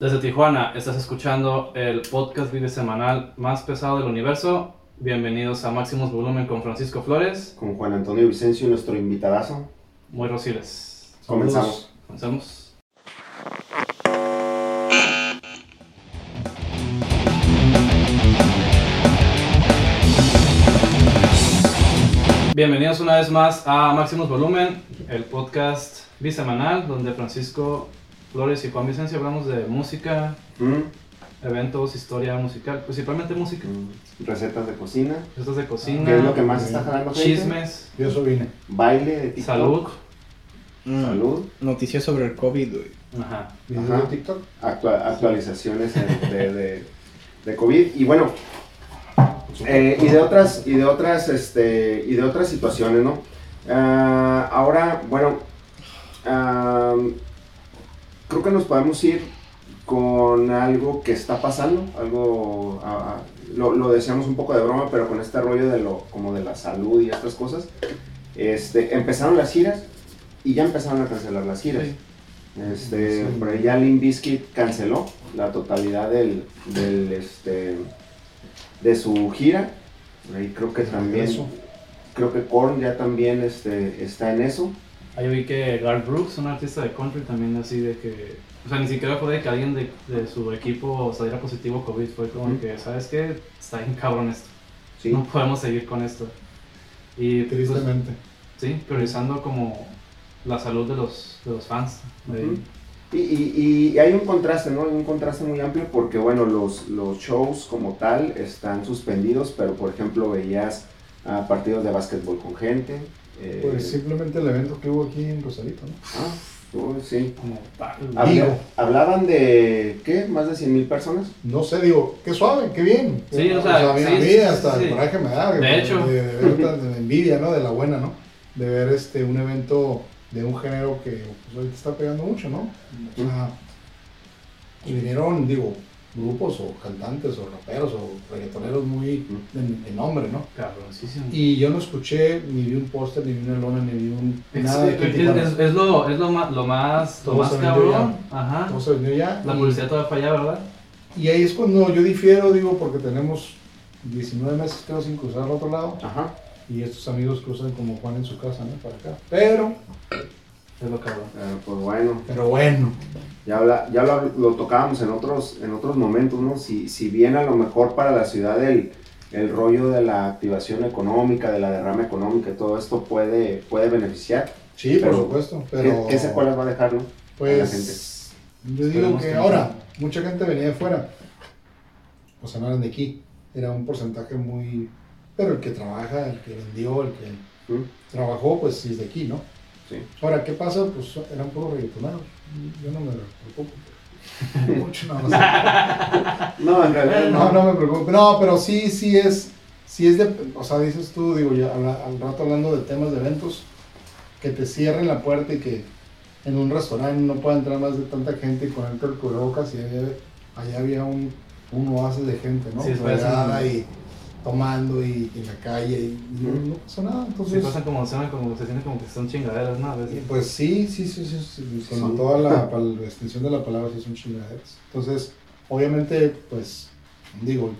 Desde Tijuana estás escuchando el podcast video semanal más pesado del universo. Bienvenidos a Máximos Volumen con Francisco Flores. Con Juan Antonio Vicencio, nuestro invitadazo. Muy rociles. Comenzamos. Comenzamos. Bienvenidos una vez más a Máximos Volumen, el podcast bisemanal donde Francisco Flores y Juan Vicencio hablamos de música, Mm, eventos, historia musical, principalmente música. mm, Recetas de cocina. Recetas de ¿Qué cocina, es lo que más está jalando gente? chismes, Yo eso vine. Baile de TikTok. salud. Mm, Salud. Noticias sobre el COVID, güey. Ajá. Ajá. de TikTok. actua- actualizaciones de, de, de COVID. Y bueno, eh, y de otras, y de otras, este, y de otras situaciones, ¿no? Ah, ahora, bueno, ah, creo que nos podemos ir con algo que está pasando, algo, lo, lo decíamos un poco de broma, pero con este rollo de lo, como de la salud y estas cosas, este, empezaron las giras y ya empezaron a cancelar las giras. Sí. Este, Sí. por ahí ya Limp Bizkit canceló la totalidad del, del, este, de su gira. Por ahí creo que también, Eso. creo que Korn ya también este, está en eso. Ahí vi que Garth Brooks, un artista de country, también así de que. O sea, ni siquiera fue de que alguien de, de su equipo saliera positivo COVID. Fue como que, ¿sabes qué? Está bien cabrón esto. Sí, No podemos seguir con esto. Y pues, Tristemente. sí, priorizando como la salud de los, de los fans. de-. Y, y- y hay un contraste, ¿no? Hay un contraste muy amplio porque, bueno, los, los shows como tal están suspendidos, pero por ejemplo veías ah, partidos de básquetbol con gente. Eh, Pues simplemente el evento que hubo aquí en Rosarito, ¿no? ah, uy, sí. como tal. Hablaban de, ¿qué? ¿Más de 100 mil personas? No sé, digo, qué suave, qué bien. Sí, o sea, a mí, sí, a mí sí, hasta sí, el coraje me da. De hecho. De, de ver de envidia, ¿no? De la buena, ¿no? De ver este, un evento de un género que pues, ahorita está pegando mucho, ¿no? O sea, y vinieron, digo, grupos o cantantes o raperos o reggaetoneros muy de, de nombre, ¿no? Cabroncísimo. Y yo no escuché, ni vi un póster, ni vi una lona, ni vi un, Es, nada de es- crítica. es- es lo, es lo más, lo más, lo más cabrón. Ajá. Todo se vendió ya. La y- publicidad todavía falla, ¿verdad? Y ahí es cuando yo difiero, digo, porque tenemos 19 meses creo sin cruzar al otro lado Ajá. y estos amigos cruzan como Juan en su casa, ¿no? Para acá. Pero, Es lo cabrón. Eh, pues bueno, pero bueno, ya, habla- ya lo, lo tocábamos en otros, en otros momentos, ¿no? Si, si bien a lo mejor para la ciudad el, el rollo de la activación económica, de la derrama económica y todo esto puede, puede beneficiar, sí, Pero, por supuesto, ¿qué, pero qué secuelas va a dejar, no? a la pues yo digo Esperemos que ahora mucha gente venía de fuera, o sea, no eran de aquí, era un porcentaje muy, pero el que trabaja, el que vendió, el que ¿Mm? trabajó, pues sí es de aquí, ¿no? Sí. Ahora, ¿qué pasa? Pues eran puros reggaetoneros. Yo no me preocupo. Mucho no, no sé. No, en realidad No, no me preocupo. No, pero sí, sí es, sí es de, o sea, dices tú, digo, ya al rato hablando de temas de eventos, que te cierren la puerta y que en un restaurante no pueda entrar más de tanta gente y ponerte el cubrebocas y allá, allá había un, un oasis de gente, ¿no? Sí, así. y tomando y, en la calle y, y no pasa nada. Se Entonces, pasan como, suenan como, se sienten como que son chingaderas, ¿no? Pues sí, sí, sí, sí, sí, con Sí. toda la, la extensión de la palabra sí son chingaderas. Entonces, obviamente, pues, digo,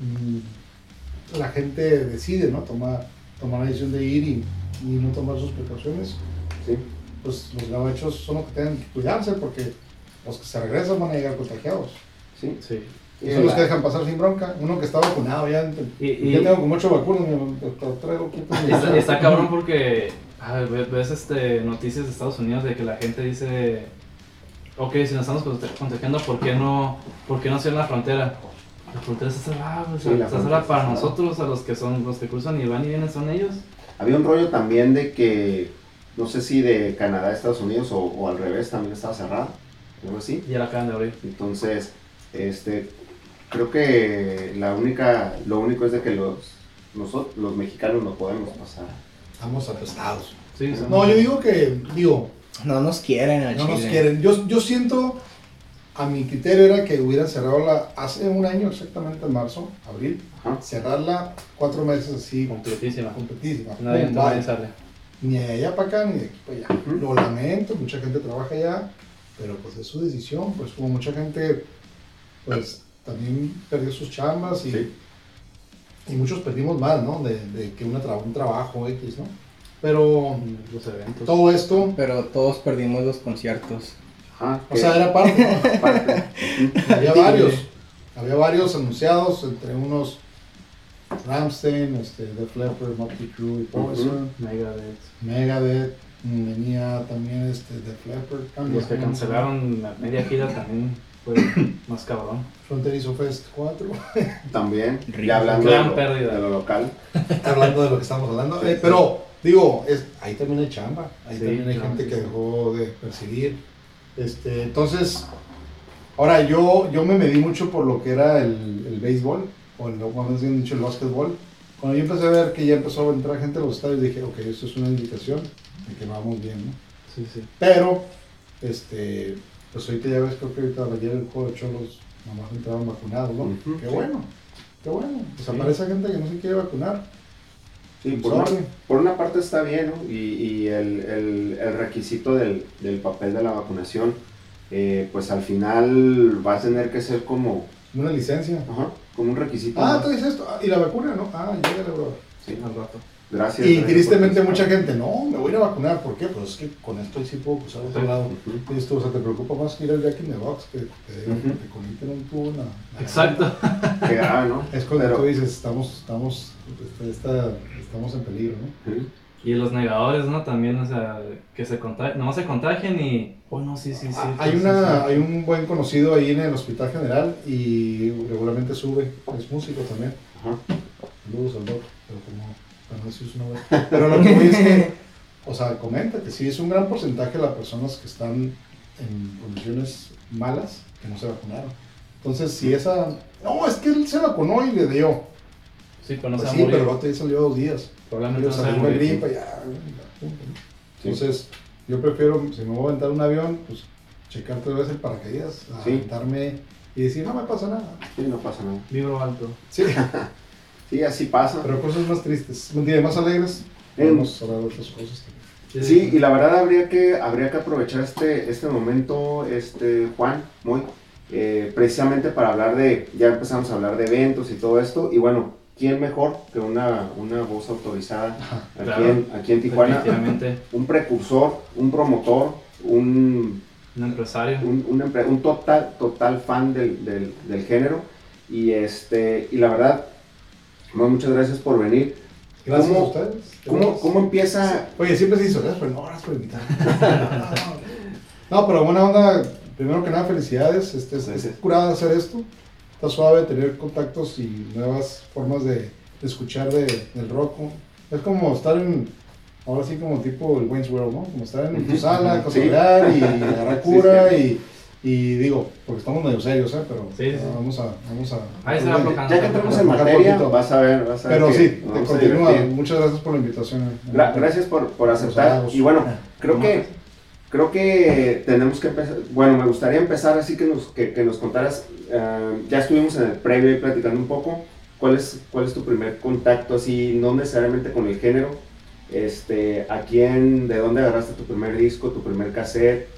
mm, la gente decide, ¿no? Tomar, tomar la decisión de ir y, y no tomar sus precauciones. Sí. Pues los gabachos son los que tienen que cuidarse porque los que se regresan van a llegar contagiados. Sí. Sí. Y son los la- que dejan pasar sin bronca. Uno que está vacunado ya, Y, y- ya tengo como ocho vacunas, aquí. pues, Está, está cabrón porque a ver, ve- ves este, noticias de Estados Unidos de que la gente dice, ok, si nos estamos contagiando, ¿por qué no, por qué no cierran la frontera? La frontera está cerrada, sea, Sí, la está cerrada para cerrada. nosotros, a los que son, los que cruzan y van y vienen son ellos. Había un rollo también de que, no sé si de Canadá a Estados Unidos o, o al revés, también estaba cerrado, algo así. Y ya la acaban de abrir. Entonces, este, creo que la única, lo único es de que los, nosotros, los mexicanos no podemos pasar. Estamos apestados. Sí, son- No, yo digo que, digo, No nos quieren al No chile. nos quieren. Yo, yo siento, a mi criterio era que hubieran cerrado la, hace un año exactamente en marzo, abril, Ajá. cerrarla cuatro meses así, completísima. completísima. Nadie bye. nadie sale. Ni de allá para acá, ni de aquí para allá. Lo lamento, mucha gente trabaja allá, pero pues es su decisión, pues como mucha gente, pues también perdió sus chambas y, Sí. y muchos perdimos más, ¿no? De, de que una tra- un trabajo X, ¿no? Pero Los eventos. todo esto, Pero todos perdimos los conciertos. Ajá, o sea, era parte, ¿no? parte. había varios, había varios anunciados, entre unos Ramstein, este, Def Leppard, Motley Crue y Poison, Megadeth. Megadeth, mm, venía también este Def Leppard, Los que cancelaron la media gira también fue más cabrón. Fronterizo Fest 4, También, ya hablando de Gran lo, pérdida. de lo local. hablando de lo que estamos hablando, eh, pero digo, es, ahí también hay chamba, ahí Sí, también hay claro, gente que dejó de percibir, este, entonces, ahora yo, yo me medí mucho por lo que era el, el béisbol, o el, o más bien dicho el básquetbol, cuando yo empecé a ver que ya empezó a entrar gente a los estadios, dije, ok, esto es una indicación de que vamos bien, ¿no? Sí, sí. Pero, este, pues ahorita ya ves, creo que ahorita ayer el juego de Cholos, nomás entraron vacunados, ¿no? Qué sí. bueno, qué bueno. Pues Sí. aparece gente que no se quiere vacunar. Sí, por una, por una parte está bien, ¿no? Y, y el, el- el requisito del, del papel de la vacunación, eh, pues al final va a tener que ser como, Una licencia. ajá, como un requisito. Ah, más. tú dices esto. Ah, ¿Y la vacuna? No. Ah, llegale, bro. Sí, Al rato. Gracias. Y tristemente mucha gente, no, me voy a ir a vacunar. ¿Por qué? Pues es que con esto sí puedo cruzar a otro lado. Esto, o sea, te preocupa más que ir al Jack in the Box que te, conecten un tubo. Exacto. Qué grave, ¿no? Es cuando Pero- tú dices, estamos, estamos, este, esta- estamos en peligro, ¿no? Y los negadores, ¿no? También, o sea, que se contagian, no se contagian y... Oh, no, sí, sí, sí. Ah, hay, sí, una, sí. hay un buen conocido ahí en el Hospital General y regularmente sube, es músico también. Ajá. Saludos al doc, pero como para no decir su nombre. Pero lo que voy es que, o sea, comenta que sí es un gran porcentaje de las personas que están en condiciones malas que no se vacunaron. Entonces, si esa. No, es que él se vacunó y le dio. Sí, pero no Pues se sí, pero el vato ya salió dos días. Probablemente no salí una gripa, ya. Entonces, yo prefiero, si me voy a aventar un avión, pues checar tres veces el paracaídas, Sí. aventarme y decir, no me pasa nada. Sí, no pasa nada. Vibro alto. Sí, Sí, así pasa. pero cosas más tristes, un día más alegres, podemos hablar de otras cosas también. Sí, y la verdad habría que, habría que aprovechar este, este momento, este, Juan, muy, eh, precisamente para hablar de, ya empezamos a hablar de eventos y todo esto, y bueno, ¿quién mejor que una, una voz autorizada aquí, Claro. en, aquí en Tijuana? Un precursor, un promotor, un, Un empresario. un, un empre- un total, total fan del, del, del género, y, este, y la verdad, bueno, muchas gracias por venir. Gracias ¿Cómo- a ustedes. ¿Cómo, cómo empieza? Oye, siempre se hizo, gracias, pero no, gracias por invitarme. No, pero buena onda, primero que nada, felicidades. Este, es, es curada hacer esto. Está suave tener contactos y nuevas formas de, de escuchar de, del rock. Es como estar en, ahora sí como tipo el Wayne's World, ¿no? Como estar en tu sala, Sí. cotorrear y agarrar Sí, cura sí. y, y digo, porque estamos medio serios, ¿eh? Pero Sí, sí, sí. vamos a... Vamos a Ahí se va aflojando. Ya que entramos en materia, poquito. vas a ver, vas a ver Pero que sí, te continúa. Muchas gracias por la invitación. eh. Gra- Gracias por, por aceptar. Y bueno, creo ¿Cómo que, creo que tenemos que empezar. Bueno, me gustaría empezar así que nos, que, que nos contaras. eh, ya estuvimos en el previo ahí platicando un poco. ¿Cuál es, ¿Cuál es tu primer contacto, así, no necesariamente con el género? Este, ¿A quién, de dónde agarraste tu primer disco, tu primer cassette?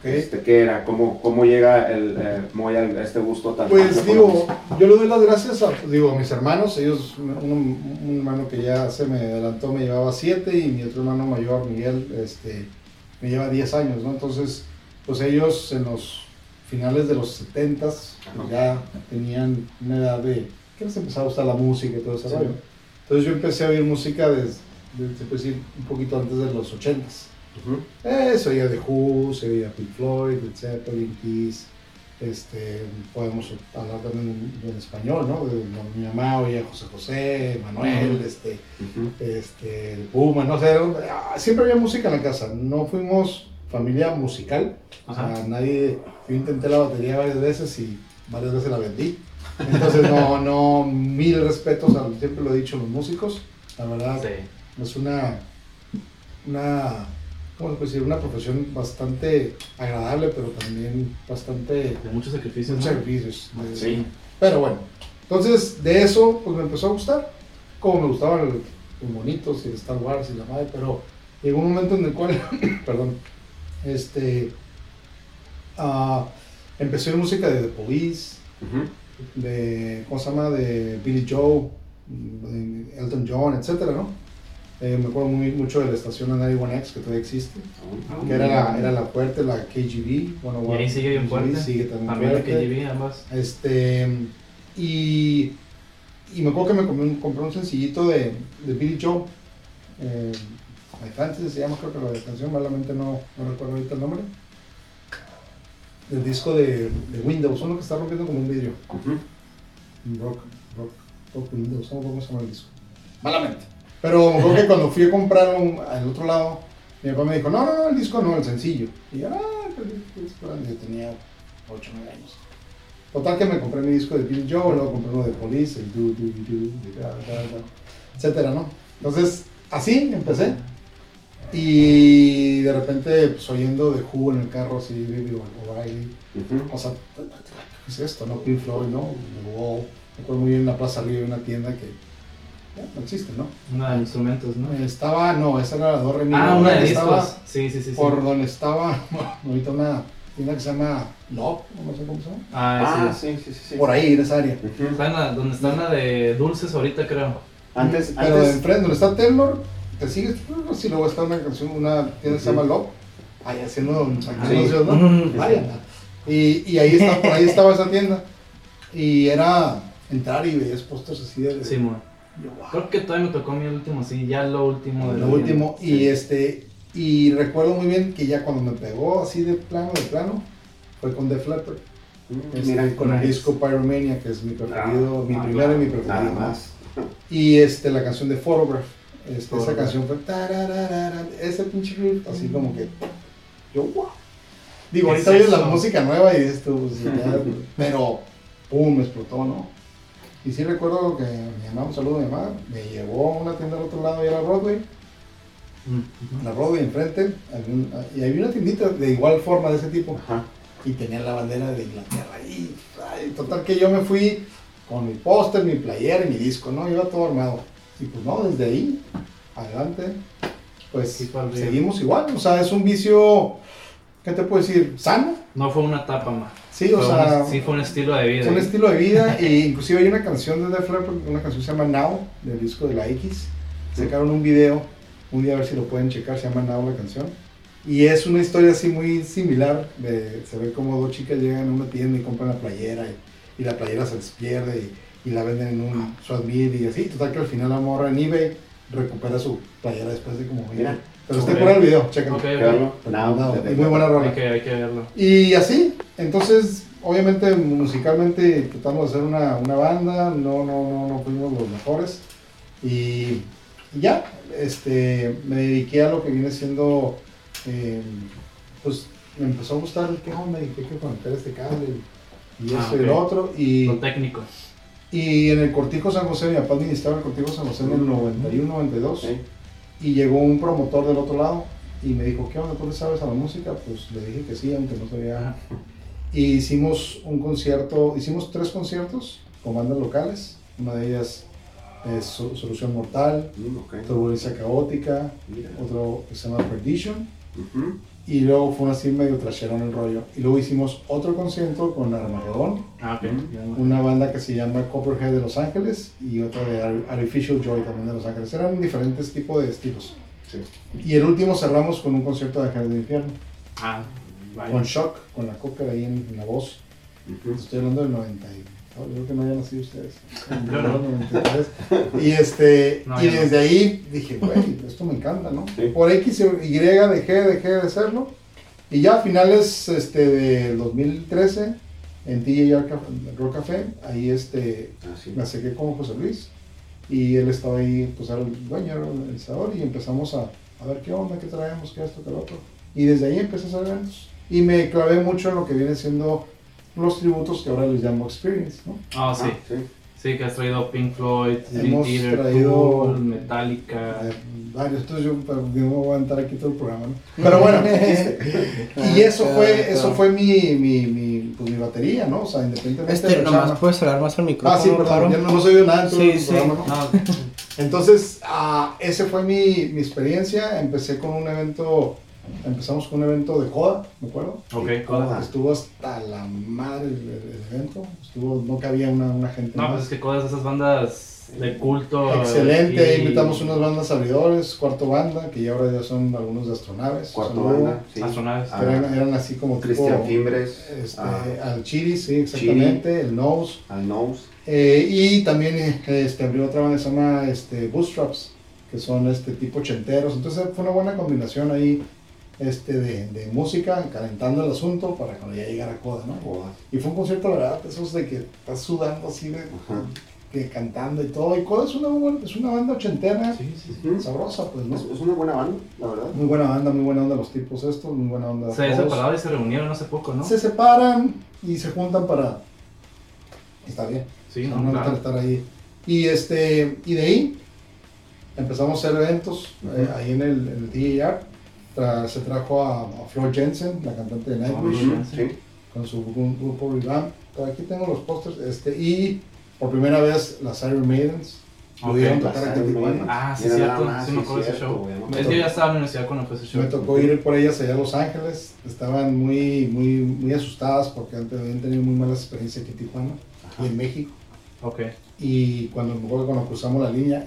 Ok. Este, ¿Qué era? ¿Cómo, cómo llega el, eh, Moy a este gusto tan Pues digo, yo le doy las gracias a, digo, a mis hermanos, ellos, un, un hermano que ya se me adelantó me llevaba 7 y mi otro hermano mayor, Miguel, este, me lleva 10 años, ¿no? Entonces, pues ellos en los finales de los 70 Ajá. ya tenían una edad de, que les empezaba a gustar la música y todo ese Sí. rollo. Entonces yo empecé a oír música desde, desde, se puede decir, un poquito antes de los 80s. Ujú. Eh, se oía The Who, se oía Pink Floyd, Led Zeppelin, Kiss. Este, podemos hablar también en español, ¿no? De, mi mamá oía José José, Manuel, este, Ujú. este, el Puma, no sé. ah, Siempre había música en la casa. No fuimos familia musical. O sea, nadie. Yo intenté la batería varias veces y varias veces la vendí. Entonces, no, no, mil respetos, a, siempre lo he dicho, a los músicos. La verdad, Sí. es una, una, ¿cómo se puede decir? Una profesión bastante agradable, pero también bastante De muchos sacrificios. muchos ¿no? sacrificios. De- Sí. Pero bueno, entonces de eso pues me empezó a gustar, como me gustaban los monitos y Star Wars y la madre, pero llegó un momento en el cual, perdón, este, Ah, empecé en música de The Police, de, ¿cómo se llama? De Billy Joe, de Elton John, etcétera, ¿no? Eh, me acuerdo muy, mucho de la estación 91X que todavía existe, Ah, que era la, era la fuerte, la KGB. Bueno, Y bueno, ahí sigue bien fuerte. Sigue también, También la. KGB, ambas. Este, y, y me acuerdo que me compré un, compré un sencillito de, de Billy Joe. Eh, My Fantasy se llama, creo que la canción, malamente no, no recuerdo ahorita el nombre. Del disco de, de Windows, uno que está rompiendo como un vidrio. Ujú. Rock, rock, rock Windows, no me acuerdo cómo se llama el disco. Malamente. Pero acuerdo que cuando fui a comprar un- al otro lado, mi papá me dijo, no, no, no, el disco no, el sencillo. Y yo, ah, pues, yo tenía 8 9 años. Total que me compré mi disco de Bill Joe, luego compré uno de Police, el do, do, do, do, da, da, da, etcétera, ¿no? Entonces, así empecé. Y de repente, pues oyendo de Who en el carro, así, Baby O'Reilly. O sea, ¿qué es esto? ¿No? Pink Floyd, ¿no? The Wall. Me acuerdo muy bien en la plaza arriba de una tienda que no existe, ¿no? Una de instrumentos, ¿no? Estaba, no, esa era la Do Re Mi. Ah, una de que discos. estaba Sí, sí, sí. sí. por donde estaba, bueno, ahorita una tienda que se llama Love, no sé cómo se llama. Ah, Ah, sí. sí, sí, sí. sí. Por ahí, en esa área. Está en la, donde está la de dulces ahorita, creo. Antes, Pero de antes. enfrente, donde está Taylor, te sigues, así luego está una canción, una tienda que se llama Love, ahí haciendo anuncios, ¿no? Vaya. Y, y ahí, está, por ahí estaba esa tienda. Y era entrar y veías pósters así de... de- Sí, mo. Yo, wow. Creo que todavía me tocó a mí el último, sí, ya lo último de Lo último, y este, y recuerdo muy bien que ya cuando me pegó así de plano, de plano, fue con Def Leppard, Mm, este, Mira, con el nice. disco Pyromania, que es mi preferido, Ah, mi ah, primero y mi claro. preferido. Nada más. Y este, la canción de Photograph, este, esa canción fue, ese pinche riff, así como que, yo, wow. Digo, ¿Qué ahorita es oyes la música nueva y dices tú, pues, ya, pero, pum, me explotó, ¿no? Y sí recuerdo que mi mamá, un saludo a mi mamá, me llevó a una tienda al otro lado y era Broadway, Mm, la Broadway enfrente, y había una tiendita de igual forma de ese tipo, Ajá. y tenían la bandera de Inglaterra ahí. Ay, total que yo me fui con mi póster, mi playera y mi disco, ¿no? Iba todo armado. Y pues no, desde ahí, adelante, pues seguimos igual. O sea, es un vicio, ¿qué te puedo decir? Sano. No fue una etapa más. Sí, o sea, sí fue un estilo de vida. es un estilo de vida. e inclusive hay una canción de Def Leppard, una canción que se llama Now, del disco de la X. Sacaron un video, un día a ver si lo pueden checar, se llama Now la canción. Y es una historia así muy similar, de, se ve como dos chicas llegan a una tienda y compran la playera y, y la playera se les pierde y, y la venden en un Swatmir y así. Total que al final la morra en eBay recupera su playera después de como... Mira. Pero está Ok. por el video, chequenlo. Ok, Quédalo. ok. Now, No, de- es muy buena rola. Hay que, hay que verlo. Y así, entonces, obviamente musicalmente tratamos de hacer una, una banda, no, no, no, no fuimos los mejores. Y, y ya, este, me dediqué a lo que viene siendo, eh, pues me empezó a gustar el onda y qué que conectar este cable y, Ah, eso y lo ok. otro. Y, Lo técnico. y en el Cortijo San José, mi papá administraba el Cortijo San José en el 91, 92. Sí. Y llegó un promotor del otro lado y me dijo, ¿qué onda? ¿Tú le sabes a la música? Pues le dije que sí, aunque no sabía. Y hicimos un concierto, hicimos tres conciertos con bandas locales. Una de ellas es So- Solución Mortal, Mm, ok. Turbulencia Caótica, otro que se llama Perdition. Y luego fue así medio trasherón el rollo. Y luego hicimos otro concierto con Armagedón, Ah, ok. Ya no- una banda que se llama Copperhead de Los Ángeles y otra de Ar- Artificial Joy también de Los Ángeles. Eran diferentes tipos de estilos. Sí. Y el último cerramos con un concierto de Ángeles del Infierno, Ah, vaya. con Shock, con la coca ahí en, en la voz. Estoy hablando del 90. Y- no, yo creo que no habían nacido ustedes. Yo no. 93. Y, este, No, y no. desde ahí dije, güey, esto me encanta, ¿no? Sí. Por X o Y dejé, dejé de hacerlo. Y ya a finales este, del 2013, en Caf- Rock Café, ahí este, Ah, sí. me acerqué con José Luis. Y él estaba ahí, pues era el dueño, era el organizador, y empezamos a, a ver qué onda, qué traemos, qué esto, qué lo otro. Y desde ahí empecé a hacer eventos. Y me clavé mucho en lo que viene siendo los tributos que ahora les llamo Experience, ¿no? Ah, sí. Ah, sí. Sí, que has traído Pink Floyd, Hemos Theater, traído- Tool, Metallica. Eh, varios, entonces yo pero, yo voy a aguantar aquí todo el programa, ¿no? Pero bueno, y eso fue, eso fue mi, mi, mi, pues, mi batería, ¿no? O sea, independientemente Este, de la nomás chamba. puedes hablar más al micrófono, Ah, sí, perdón, Paro? ya no hemos oído nada en todo Sí, el sí. programa, ¿no? No, Entonces, ah, ese fue mi, mi experiencia. Empecé con un evento Empezamos con un evento de Coda, ¿me acuerdo? Ok, Coda. Estuvo hasta la madre el, el- el evento. Estuvo, no cabía una, una gente No, más. pues es que Coda es esas bandas de culto. Excelente, y- invitamos unas bandas abridores, cuarto banda, que ya ahora ya son algunos de astronaves. Cuarto banda, sí. Astronaves. Ah, Eran, eran así como Cristian Fimbres, este, ah, al Chiri, sí, exactamente, el Nose. al Nose. Eh, y también eh, este, abrió otra banda que se llama este, Bootstraps, que son este tipo ochenteros. Entonces fue una buena combinación ahí este, de, de música, calentando el asunto para cuando ya llegara Coda, ¿no? Y fue un concierto, la verdad, esos de que estás sudando así, de, que cantando y todo. Y Coda es una, buena- es una banda ochentera, Sí, sí, sí. Ujú. sabrosa, pues, ¿no? Es, es una buena banda, la verdad. Muy buena banda, muy buena onda los tipos estos, muy buena onda. Se separaron y se reunieron hace poco, ¿no? Se separan y se juntan para... Está bien. Sí, no, no, no claro. estar ahí. Y, este, y de ahí empezamos a hacer eventos eh, ahí en el, en el DAR. Tra- se trajo a, a Flor Jensen, la cantante de Nightwish. Ujú, Sí. con su gru- grupo Revamp. Aquí tengo los pósters. Este, y por primera vez las Iron Maidens pudieron Las tocar aquí en Tijuana. Ah, sí, cierto. más, sí, me acuerdo de ese show. no Es que yo ya estaba en la universidad cuando fue ese show. Me tocó ir por ellas allá a Los Ángeles. Estaban muy, muy, muy asustadas porque antes habían tenido muy malas experiencias aquí en Tijuana y en México. Ok. Y cuando, me acuerdo cuando cruzamos la línea, ¡eh!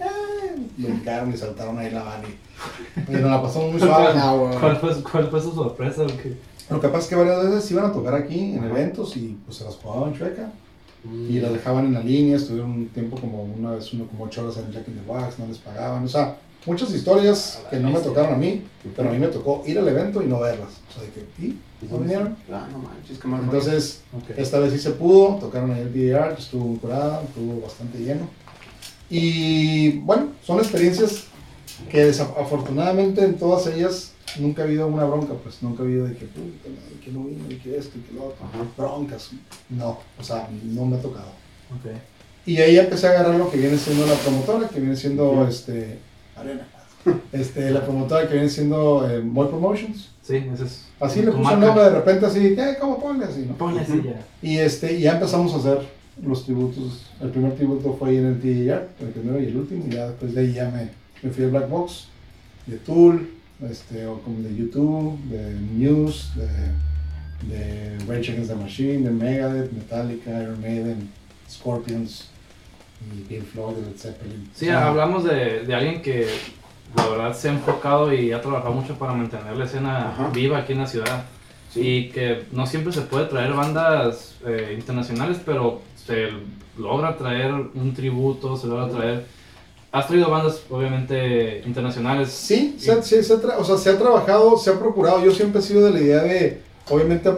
brincaron y saltaron ahí la van y, y nos la pasamos muy suave. ¿Cuál fue, ¿Cuál fue su sorpresa? o qué? Lo que pasa es que varias veces iban a tocar aquí en eventos y pues se las jugaban chueca y las dejaban en la línea, estuvieron un tiempo como una vez, uno como ocho horas en el Jack in the Wax, no les pagaban, o sea, muchas historias que no me tocaron a mí, pero a mí me tocó ir al evento y no verlas. O sea, de que, ¿y? ¿No vinieron? Ah, no manches, qué mal. Entonces, Ok. Esta vez sí se pudo, tocaron ahí el DDR, estuvo muy curada, estuvo bastante lleno. Y bueno, son experiencias que desafortunadamente en todas ellas nunca ha habido una bronca, pues nunca ha habido de que, puta, madre, que no vino, y que esto, y que lo otro. Ajá. Broncas, no, o sea, no me ha tocado. Ok. Y ahí empecé a agarrar lo que viene siendo la promotora, que viene siendo Ujú. este, Arena. Este, la promotora que viene siendo eh, Moy Promotions. Sí, ese es. Así le puse el marca. nombre de repente así, ¿qué? ¿Cómo ponle así? ¿no? Ponle así ya. Y este, ya empezamos a hacer los tributos. El primer tributo fue ahí en el TJR, el primero y el último. Y ya después de ahí ya me, me fui al Black Box, de Tool, este, o como de YouTube, de Muse, de, de Rage Against the Machine, de Megadeth, Metallica, Iron Maiden, Scorpions y Pink Floyd, Led Zeppelin. Sí, sea, hablamos de, de alguien que la verdad se ha enfocado y ha trabajado mucho para mantener la escena Ajá. viva aquí en la ciudad. Sí. Y que no siempre se puede traer bandas eh, internacionales, pero se logra traer un tributo, se logra traer... Has traído bandas obviamente internacionales. Sí, se, se- se o sea, se ha trabajado, se ha procurado. Yo siempre he sido de la idea de, obviamente,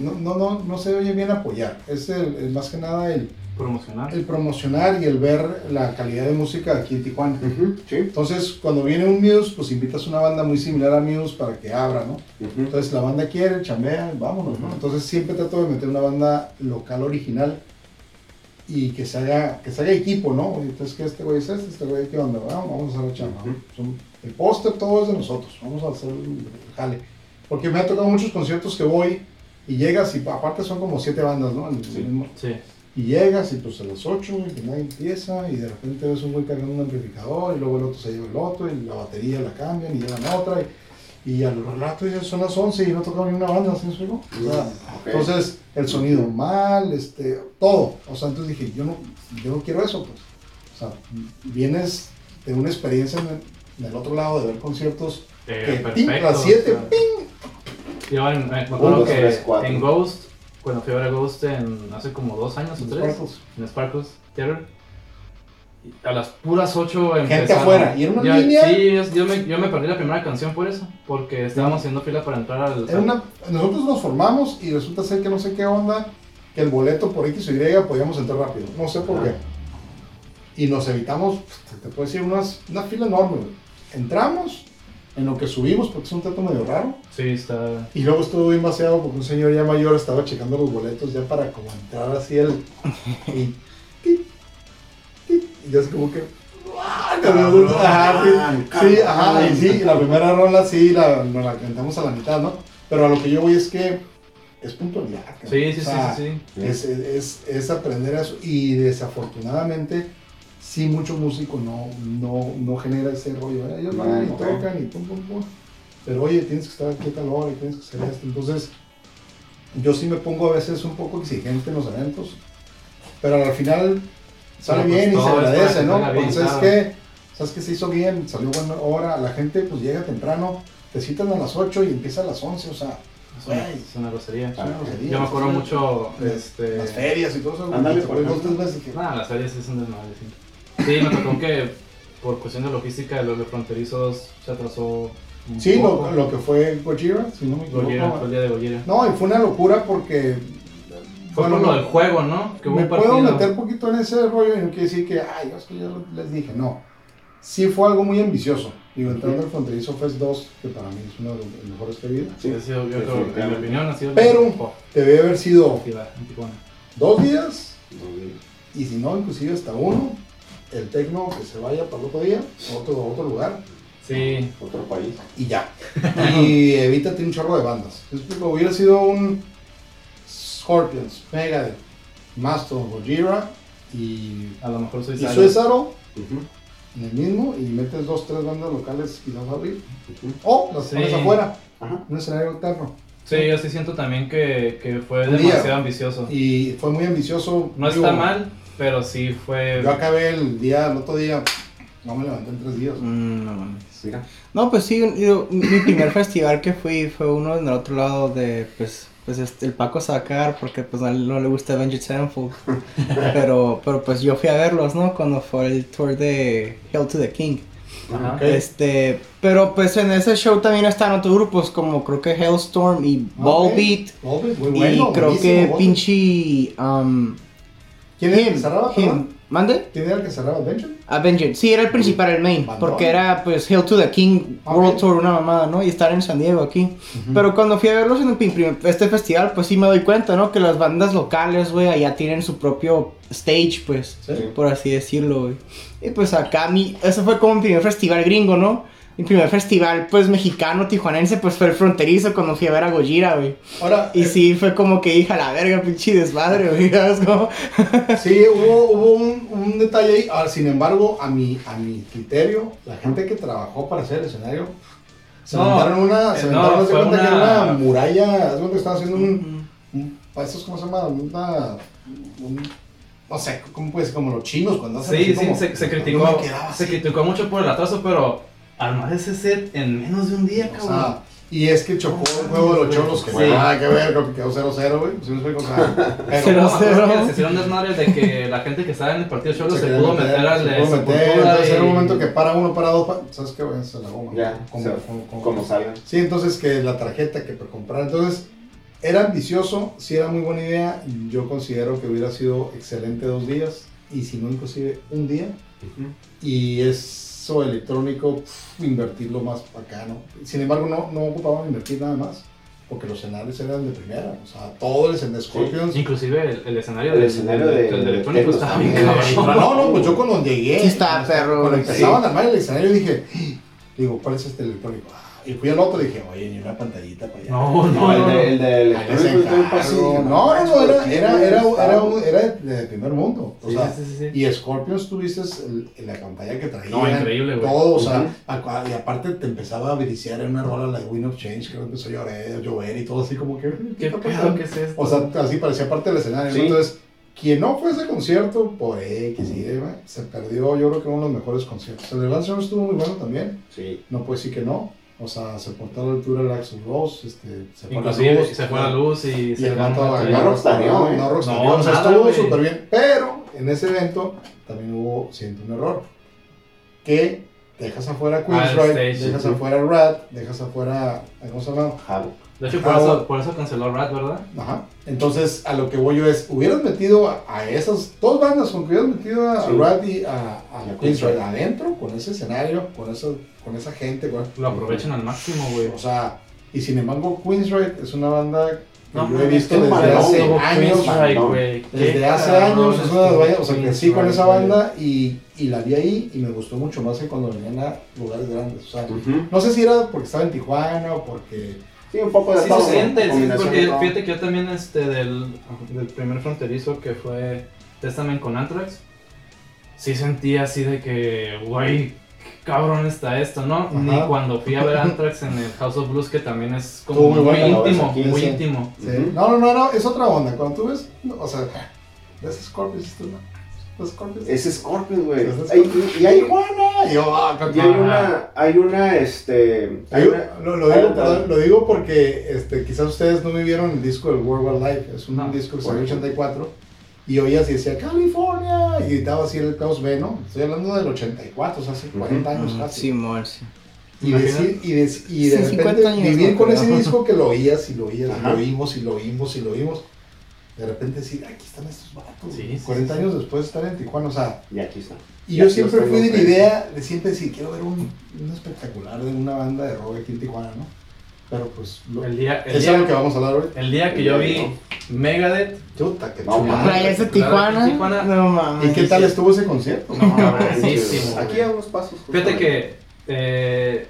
no, no, no, no se oye bien apoyar. Es el- el- más que nada el, Promocionar. el promocionar y el ver la calidad de música aquí en Tijuana. Ujú, Sí. Entonces, cuando viene un Muse, pues invitas una banda muy similar a Muse para que abra, ¿no? Ujú. Entonces, la banda quiere, chambea, vámonos, ¿no? Ujú. Entonces, siempre trato de meter una banda local original y que se haga, que se haga equipo, ¿no? Entonces, ¿qué este güey es este? Este güey, ¿qué onda? Vamos, vamos a hacer la chamba. Son- el póster todo es de nosotros, vamos a hacer el jale. Porque me ha tocado muchos conciertos que voy y llegas y aparte son como siete bandas, ¿no? El- Sí. el mismo- Sí. y llegas y pues a las 8 y que nadie empieza y de repente ves un güey cargando un amplificador y luego el otro se lleva el otro y la batería la cambian y llevan otra y, y al rato dices son las 11 y no tocaba ni una banda, ¿sí me explico? O sea, Ok. Entonces el sonido mal, este, todo. O sea, entonces dije, yo no, yo no quiero eso, pues. O sea, vienes de una experiencia en el, en el otro lado de ver conciertos Eh, que perfecto, ping, las 7, o sea. ping, Yo en, me acuerdo que en Ghost, cuando fui a ver a Ghost en, hace como dos años o tres, cuartos. en Sparkles Theater, a las puras 8 Gente empezaron. afuera, y era una Yo- línea. Sí, yo, yo me, yo me perdí la primera canción por eso, porque estábamos haciendo fila para entrar al... Era una- nosotros nos formamos y resulta ser que no sé qué onda, que el boleto por X o Y podíamos entrar rápido. No sé por qué. Y nos evitamos, te puedo decir, unas, una fila enorme. Entramos, en lo que subimos, porque es un trato medio raro. Sí, está... Y luego estuvo bien vaciado porque un señor ya mayor estaba checando los boletos ya para como entrar así el... Y, y ya es como que... Ajá, sí, sí, ajá, y sí, la primera rola sí, la, nos la cantamos a la mitad, ¿no? Pero a lo que yo voy es que es puntualidad. cabrón. Sí, sí, O sí, sea, sí, sí. Es, es, es aprender eso y desafortunadamente sí mucho músico no, no, no genera ese rollo. ¿eh? Ellos van y tocan y pum, pum, pum. pero oye, tienes que estar aquí a tal hora y tienes que hacer esto. Entonces, yo sí me pongo a veces un poco exigente en los eventos, pero al final sale pues, bien y se todo es para agradece, ¿no? sabes claro. que, sabes que se hizo bien, salió buena hora, la gente pues llega temprano, te citan a las 8 y empieza a las 11, o sea, Es una, es una grosería. Yo me acuerdo Entonces, mucho, las- este... las ferias y todo eso, Ándale, te por dos, tres veces que- Nah, las ferias sí son desmadre, sí. Sí, me tocó que por cuestión de logística de los de fronterizos se atrasó un Sí, poco. lo, lo que fue Gojira, si no me equivoco. Gojira, fue el día de Gojira. No, y fue una locura porque. Fue bueno, por lo del juego, ¿no? Que hubo me un puedo partido. meter poquito en ese rollo y no quiere decir que, ay, es que yo les dije, no. Sí fue algo muy ambicioso. Digo, entrando al Fronterizo Fest 2, que para mí es uno de los mejores que he vivido, Sí, ha sido, yo creo, en mi opinión, ha sido Pero- debe haber sido dos días, y si no, inclusive hasta uno. El tecno que se vaya para el otro día, a otro, a otro lugar, Sí, Otro país. y ya. y evítate un chorro de bandas. Hubiera sido un Scorpions, Megadeth, Mastodon, Gojira y, a lo mejor soy y Ujú, en el mismo y metes dos, tres bandas locales y las abrir. ujú. O las Sí. pones afuera, Ajá. un escenario alterno. Sí, yo sí siento también que, que fue Un día. demasiado ambicioso. Y fue muy ambicioso. No Digo, está mal, pero sí fue... Yo acabé el día, el otro día, no me levanté en tres días. Mm, no mames. Mira. No, pues sí, mi primer festival que fui fue uno en el otro lado de, pues, pues este, el Paco se va a cagar porque pues a él no le gusta Avenged Sevenfold. pero, pero pues yo fui a verlos, ¿no? Cuando fue el tour de Hell to the King. Ajá. Ok. Este, pero pues en ese show también están otros grupos como creo que Hellstorm y Ballbeat. Volbeat, muy Y bueno. creo buenísimo, que pinche... Um, ¿Quién que him, cerraba, him. ¿Mande? ¿Quién era el que cerraba Adventure? Avenged, sí, era el principal, el main, Bandón. porque era pues Hail to the King. World Tour, una mamada, ¿no? Y estar en San Diego aquí. Pero cuando fui a verlos en el este festival, pues sí me doy cuenta, ¿no? Que las bandas locales, güey, allá tienen su propio stage, pues, Sí. por así decirlo, güey. Y pues acá, mi, ese fue como mi primer festival gringo, ¿no? Mi primer festival, pues, mexicano, tijuanense, pues fue el fronterizo cuando fui a ver a Gojira, güey. Ahora, Y eh, sí, fue como que hija la verga, pinche desmadre, güey, ¿sabes cómo? Sí, hubo, hubo un, un detalle ahí. Ahora, sin embargo, a mi, a mi criterio, la gente que trabajó para hacer el escenario, se No, aventaron una, se eh, no, cuenta que era una- una muralla, de cuenta que estaban haciendo un, un ¿estos cómo se llama? Una, un- no sé, ¿cómo puedes? Como los chinos cuando hacen Sí, así sí, como- se, criticó, se criticó mucho por el atraso, pero armar ese set en menos de un día, O cabrón. sea, y es que chocó el juego de los cholos, que Sí. no nada que ver, creo que quedó 0-0, güey. ¿Sí me explico? O sea, pero, Cero, No, me acuerdo cero. que se hicieron desmadre de que la gente que estaba en el partido Cholo se, quería pudo meter al se pudo meter, entonces era un momento que para uno, para dos, ¿sabes qué? A hacer la goma. Ya, como, sea, como- como- Como salgan. Sí, entonces que la tarjeta que para comprar, entonces era ambicioso, sí era muy buena idea, yo considero que hubiera sido excelente dos días, y si no inclusive un día, Ujú. y eso electrónico, pf, invertirlo más acá, ¿no? Sin embargo, no, no ocupaban invertir nada más, porque los escenarios eran de primera, o sea, todo el escenario de Scorpions. Inclusive el, el escenario El del- escenario del- de- del electrónico estaba bien cabrón. no, no, pues yo cuando llegué, Sí está, cuando- perro, Cuando sí. empezaban a armar el escenario dije, digo, ¿cuál es este electrónico? Ah, y fui al otro y dije, oye, ni una pantallita para allá. No, No, el de, el de No, no, no, era, ¿por qué era, era, era, un- era de, primer mundo. O Sí, sea, sí, sí, sí. y Scorpions tuviste la pantalla que traía. No, increíble, güey. Todo, o sea, y aparte te empezaba a briciar en una rola la de Win of Change, que empezó a llover, llover y todo así como que. ¿Qué está pedo? pasando? ¿Qué es esto? O sea, así parecía parte del escenario. ¿no? Sí. Entonces, quien no fue a ese concierto, por X y se perdió, yo creo que uno de los mejores conciertos. El de Lance Armstrong estuvo muy bueno también, Sí. no puedo decir que no. O sea, se portó a la altura del Axel Rose, este, se fue a la Inclusive luz, se fue la luz y, y se el ganó agarró, estrella. No ¿eh? no No, o sea, nada, estuvo súper bien. Pero en ese evento también hubo, siento, un error. Que dejas afuera Ah, el Queensryche, stage, dejas afuera Rat, dejas afuera, ¿cómo se llama? Jalo. De hecho, por Ah, eso, bueno. por eso canceló Rat, ¿verdad? Ajá. Entonces, a lo que voy yo es, hubieras metido a, a esas dos bandas, con que hubieras metido a, Sí. Rat y a, a Y a Queensryche Queensryche. adentro, con ese escenario, con, eso, con esa gente, con- Lo aprovechan al máximo, güey. o sea, y sin embargo, Queensryche es una banda que No, yo he visto desde hace años. Desde hace años es una de o sea, crecí con esa banda y, y la vi ahí y me gustó mucho más que cuando venían a lugares grandes. O sea, no sé si era porque estaba en Tijuana o porque... Sí, un poco de Sí todo. se siente, sí, porque de fíjate que yo también este del, del primer fronterizo que fue Testament con Anthrax, sí sentía así de que, güey, cabrón está esto, ¿no? Ajá. Ni cuando fui a ver Anthrax en el House of Blues, que también es como muy íntimo, aquí, muy sí. íntimo. Sí. No, no, no, no, es otra onda. Cuando tú ves, no, o sea, ves Scorpions, dices tú, no, Scorpions. Es Scorpion, güey. Y hay, yo, ah, y hay una, hay una, este... Hay una, lo, lo digo, Ah, perdón, lo digo porque este, quizás ustedes no vivieron el disco del World Wide Life. Es un No. disco que salió en Bueno. 84. Y oías y decía California. Y gritaba así el Klaus B, ¿no? Estoy hablando del 84, o sea, hace 40 años Mm, casi. Sí, mor, sí. Y, decir, y, de, y de Sí, 50 repente años, vivir no, con ese disco que lo oías y lo oías, y lo oímos y lo oímos y lo oímos. De repente decir, aquí están estos vatos. Sí, sí, 40 sí, años después de estar en Tijuana, o sea. Y aquí está. Y Y yo siempre fui de la idea de siempre decir, quiero ver un, un espectacular de una banda de rock aquí en Tijuana, ¿no? Pero pues, lo, El día, el es algo que día, vamos a hablar ahorita. el día que yo vi Megadeth, Chuta, que No, mames. De Tijuana. Tijuana. No mames. ¿Y qué tal estuvo ese concierto? no, buenísimo. Aquí a unos pasos. Fíjate que eh,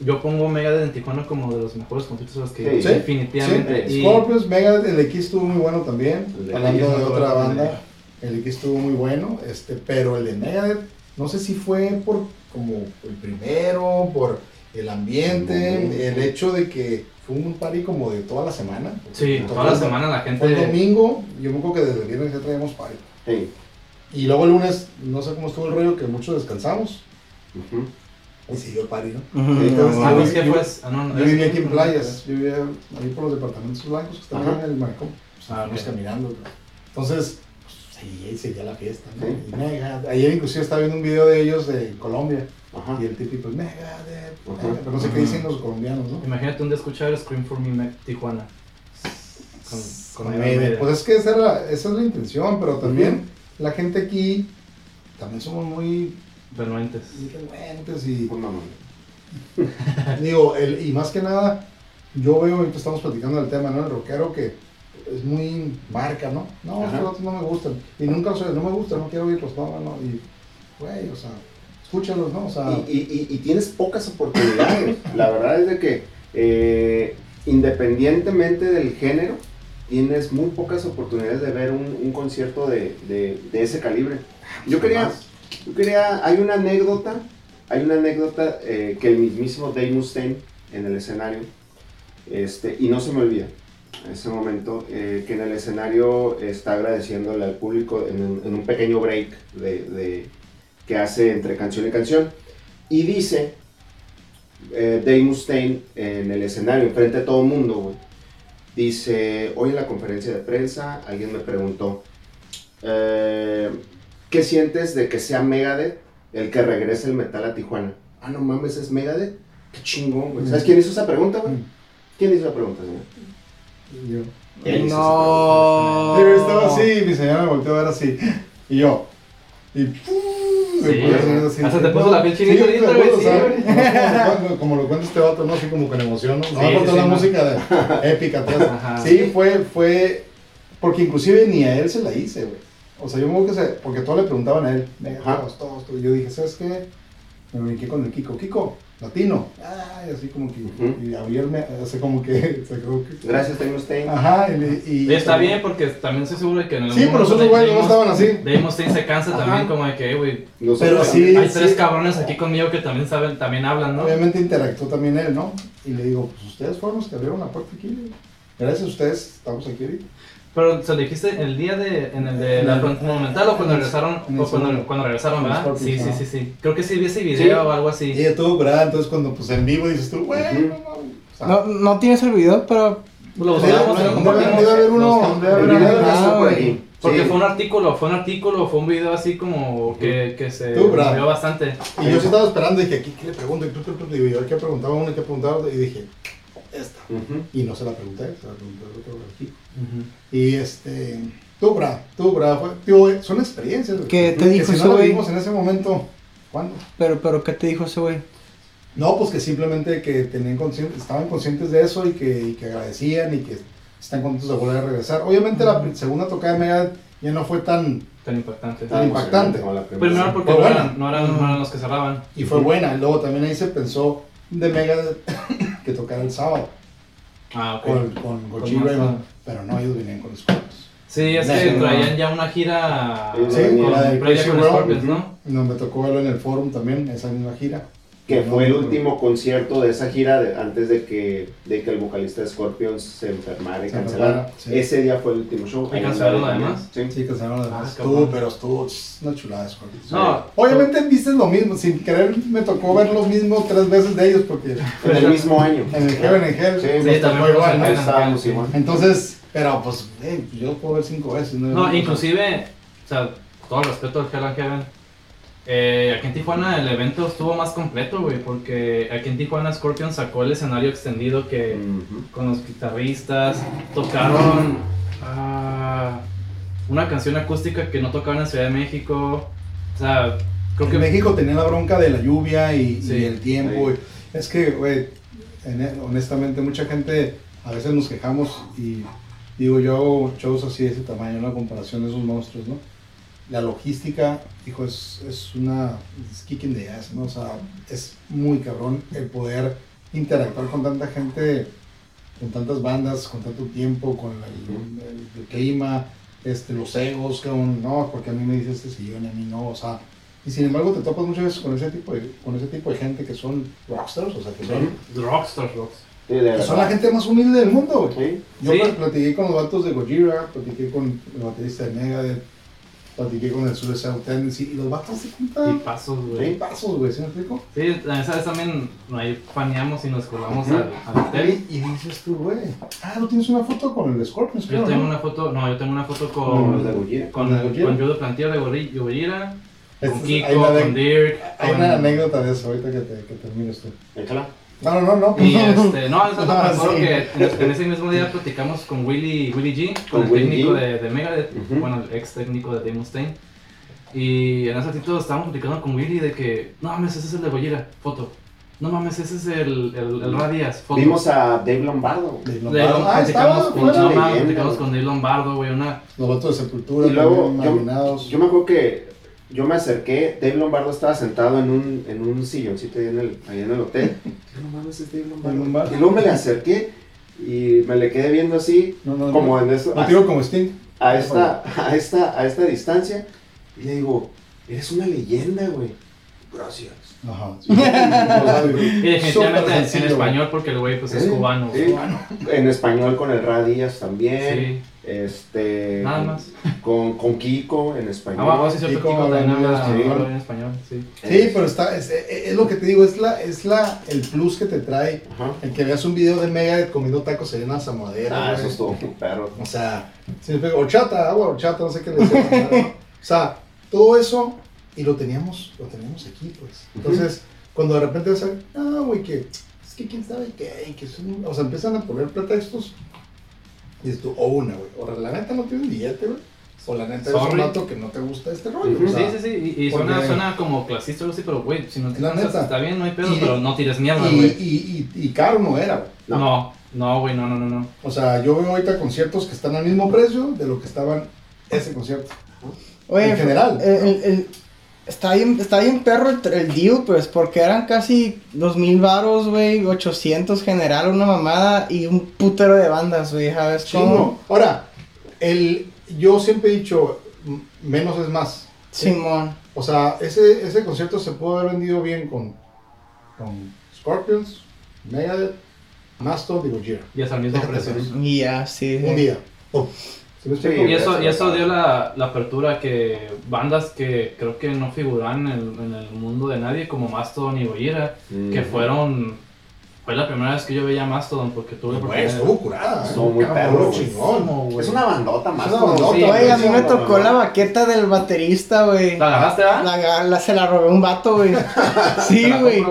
yo pongo Megadeth en Tijuana como de los mejores conciertos a los que Sí. Sí, definitivamente. Sí, Y- Scorpions, Megadeth, el X estuvo muy bueno también. El Hablando X de otra banda, el X estuvo muy bueno. Este, pero el de Megadeth, no sé si fue por como el primero, por el ambiente, el hecho de que fue un party como de toda la semana. Sí, toda la semana la Fue el gente. domingo, yo me acuerdo que desde el viernes ya traíamos party. Sí. Y luego el lunes, no sé cómo estuvo el rollo, que muchos descansamos. Ujú. Y Ah, yo- pues, mames. ¿qué fue? Ah, no, Yo vivía aquí en playas, yo vivía ahí por los departamentos blancos que Ajá. ahí en el Marcón. Pues, Ah, fuimos ok. caminando. güey. Entonces, pues, seguía, seguía la fiesta. ¿no? Sí. Y mega. Ayer inclusive estaba viendo un video de ellos de Colombia. Ajá. Y el típico, mega, de, pero no sé qué dicen los colombianos, ¿no? Imagínate un día escuchar Scream for Me Tijuana. Con, con. Pues es que esa, era- esa es la intención, pero también la gente aquí también somos muy Renuentes. renuentes y Pues, mamá. Digo, el, y más que nada, yo veo, ahorita estamos platicando del tema, ¿no? El rockero que es muy marca, ¿no? No, Ajá. estos otros no me gustan. Y nunca los oigo, no me gustan, no quiero oírlos, no, no, no. Y, güey, o sea, escúchalos, ¿no? O sea, Y, y- y- y tienes pocas oportunidades. La verdad es de que eh, independientemente del género, tienes muy pocas oportunidades de ver un, un concierto de, de- de ese calibre. Yo quería, yo quería, hay una anécdota, hay una anécdota eh, que el mismísimo Dave Mustaine en el escenario, este, y no se me olvida, en ese momento, eh, que en el escenario está agradeciéndole al público en un, pequeño break de, que hace entre canción y canción, y dice, eh, Dave Mustaine en el escenario, enfrente de todo el mundo, güey, dice, hoy en la conferencia de prensa alguien me preguntó, eh, ¿qué sientes de que sea Megadeth el que regrese el metal a Tijuana? Ah, no mames, es Megadeth. Qué chingón, güey. ¿Sabes quién hizo esa pregunta, güey? Mm. ¿Quién hizo esa pregunta, señor? yo. Él hizo No. Sí, estaba así, mi señora me volteó a ver así. Y yo. Y. Sí, puse así, así. hasta te puso No, la piel chinita sí, sí. No, como, como lo cuenta este vato, ¿no? Así como con emoción, ¿no? No Sí, me acuerdo sí, la no. música de, épica atrás. Ajá. Sí, fue, fue. Porque inclusive ni a él se la hice, güey. O sea, yo me acuerdo que se. Porque todos le preguntaban a él. Todos, todos, todos. Y yo dije, ¿sabes qué? Me brinqué con el Kiko. Kiko, latino. Ay, así como que. Ujú. Y abrirme, así como que. Se quedó que. Gracias, Dave Mustaine. Ajá, y. y Y está bien porque también estoy seguro de que en algún Sí, pero los otros güeyes no estaban así. Dave se cansa Ajá. también como de que, "Eh, güey, Nosotros Pero también. sí, hay tres sí. cabrones aquí conmigo que también saben, también hablan, ¿no? Obviamente interactuó también él, ¿no? Y le digo, pues ustedes fueron los que abrieron la puerta aquí. güey. Gracias a ustedes estamos aquí ahorita. Pero se lo dijiste el día de, en el de la Monumental o cuando regresaron, o cuando, cuando regresaron, ¿verdad? Sí, sí, sí, sí. Creo que sí vi ese video Sí. o algo así. Y tuvo brava, entonces cuando pues en vivo dices tú, güey, no No, no tienes el video, pero. Lo debe- lo debe- compartimos. debe haber uno- debe haber uno- por ahí. Porque Sí. fue un artículo, fue un artículo, fue un video así como que, que se Tú, movió bastante. Y yo sí estaba esperando y dije, ¿qué, qué le pregunto? Y tú, tú, tú, digo, yo que preguntaba uno y que preguntaba otro, y dije, esta. Ujú. Y no se la pregunté, se la pregunté al otro aquí. Ujú. Y este, tú, bra, tú, bra, fue, tío, son experiencias. ¿Qué te Que dijo si ese no la güey? vimos en ese momento, ¿cuándo? Pero, pero, ¿qué te dijo ese güey? No, pues que simplemente que tenían conscien- estaban conscientes de eso y que, y que agradecían y que están contentos de volver a regresar. Obviamente la pri- segunda tocada de Megadeth ya no fue tan... Tan impactante. Tan impactante. Como la primera. Primero porque Fue no buena. eran, no, eran, no eran los que cerraban. y fue buena. Y luego también ahí se pensó de Megadeth que tocara el sábado Ah, ok. con, con ah. Pero no, ellos venían con Scorpions. Sí, es Sí, que no. traían ya una gira Sí, con- la de con. Scorpions, ¿no? No, me tocó verlo en el forum también, esa misma gira. Que No, fue el no, último concierto de esa gira de- antes de que, de que el vocalista de Scorpions se enfermara y cancelara. sí. Ese día fue el último show. ¿Y cancelaron además? Sí. Sí, cancelaron además. Ah, estuvo, pero estuvo una chulada de Scorpions. No, Obviamente viste lo mismo, sin querer me tocó ver lo mismo tres veces de ellos porque En el mismo año. en el Heaven and Hell Sí, sí, también igual, ¿no? Sí. igual. Entonces, pero pues, eh, yo puedo ver cinco veces. No, No, inclusive, o sea, todo el respeto al Hell and Heaven. Eh, aquí en Tijuana el evento estuvo más completo, güey, porque aquí en Tijuana Scorpion sacó el escenario extendido que con los guitarristas tocaron ah, una canción acústica que no tocaban en Ciudad de México. O sea, creo En que México tenía la bronca de la lluvia y, Sí, y el tiempo. y- Es que, güey, en- honestamente, mucha gente a veces nos quejamos y digo, yo hago shows así de ese tamaño, una comparación de esos monstruos, ¿no? La logística, hijo, es, es una. Es kicking the ass, ¿no? O sea, es muy cabrón el poder interactuar con tanta gente, con tantas bandas, con tanto tiempo, con el, el- el clima, este, los egos, que un, no, porque a mí me dice este sillón y a mí no, o sea. Y sin embargo te topas muchas veces con ese tipo de, con ese tipo de gente que son rockstars, o sea, que son, Rockstars. Sí, de que verdad. son la gente más humilde del mundo, güey. Sí. Yo platiqué con los vatos de Gojira, platiqué con el baterista de Megadeth, platiqué con el Suicide Tendency y los vatos se Y cuentan pasos, güey. pasos, güey, ¿sí me explico? Sí, esa vez también ahí faneamos y nos colamos al, al hotel. Y, y dices tú, güey, ah, ¿no tienes una foto con el de Scorpions, Yo creo, tengo no? una foto, no, yo tengo una foto Con de con, Gojira. con, ¿Con la de con Judo Plantier de Gojira, con Kiko, con Dirk, hay con- una anécdota de eso, ahorita que, te, que termines tú. Échala. No, no, no, no. Y este, no, eso Ah, me acuerdo sí. que en, en ese mismo día platicamos con Willy, Willy G, con, Con el Willy técnico G. de, de Megadeth, Ujú. bueno, el ex técnico de Dave Mustaine. Y en ese ratito estábamos platicando con Willy de que, no mames, ese es el de Gojira, foto. No mames, ese es el, el, el Radias, foto. Vimos a Dave Lombardo. De- Lombardo. Ah, platicamos estaba con, no, platicamos con Dave Lombardo, güey, una... Los vatos de Sepultura, Y luego, yo-. Yo me acuerdo que yo me acerqué, Dave Lombardo estaba sentado en un, en un silloncito ahí en el, ahí en el hotel. No mames, es Dave Lombardo. Dave Lombardo. Y luego me le acerqué y me le quedé viendo así, No, no, como no. en eso, No digo como Sting. a, esta, a, esta, a esta distancia. Y le digo, eres una leyenda, güey. Gracias. Ajá. Y definitivamente en, español porque el güey pues es Sí, cubano. sí. En español con el Radías también. Sí. Este, Nada más. Con, con Kiko en español. Ah, bueno, sí, Kiko Kiko habla en español, sí. Sí, pero está, es, es- es lo que te digo, es la, es la, el plus que te trae Ajá. el que veas un video de Megadeth comiendo tacos en una zamadera. Ah, eso estuvo muy perro. O sea, horchata, agua, horchata, no sé qué le decían. ¿no? O sea, todo eso, y lo teníamos, lo teníamos aquí, pues. Entonces, cuando de repente vas a ah, güey, que es que quién sabe qué, que es un-". o sea, empiezan a poner pretextos, y dices tú, o una, güey, o la neta no tienes billete, güey, o la neta eres un vato que no te gusta este rollo. O sea, Sí, sí, sí, y, y suena, porque- suena como clasista o algo así, pero güey, si no cansas, neta. está bien, no hay pedo, Y- pero no tires mierda, Y, güey. y, y, y caro no era, güey. No. No, no, güey, no, no, no, no. O sea, yo veo ahorita conciertos que están al mismo precio de lo que estaban ese concierto. Oye, En general. el- el- el- está, bien, está bien perro el, el deal, pues, porque eran casi 2000 varos, güey, 800 general, una mamada y un putero de bandas, güey, ¿sabes cómo? Ahora, el, yo siempre he dicho, menos es más. Simón. O sea, ese, ese concierto se pudo haber vendido bien con, con Scorpions, Megadeth, Mastodon y Gojira. Y es al mismo precio. ya, sí. Un día. Pum. Y eso, y eso dio la, la apertura que bandas que creo que no figuran en el, en el mundo de nadie, como Mastodon y Gojira, que Ujú. fueron... Fue la primera vez que yo veía Mastodon porque tuve oportunidad- estuvo curada. ¿eh? Estuvo muy perro, güey. chingón. Es una bandota más. Es una Sí, Güey, a mí me tocó la baqueta del baterista, güey. ¿La agarraste, ah? La, se la robé un vato, güey. Sí, güey.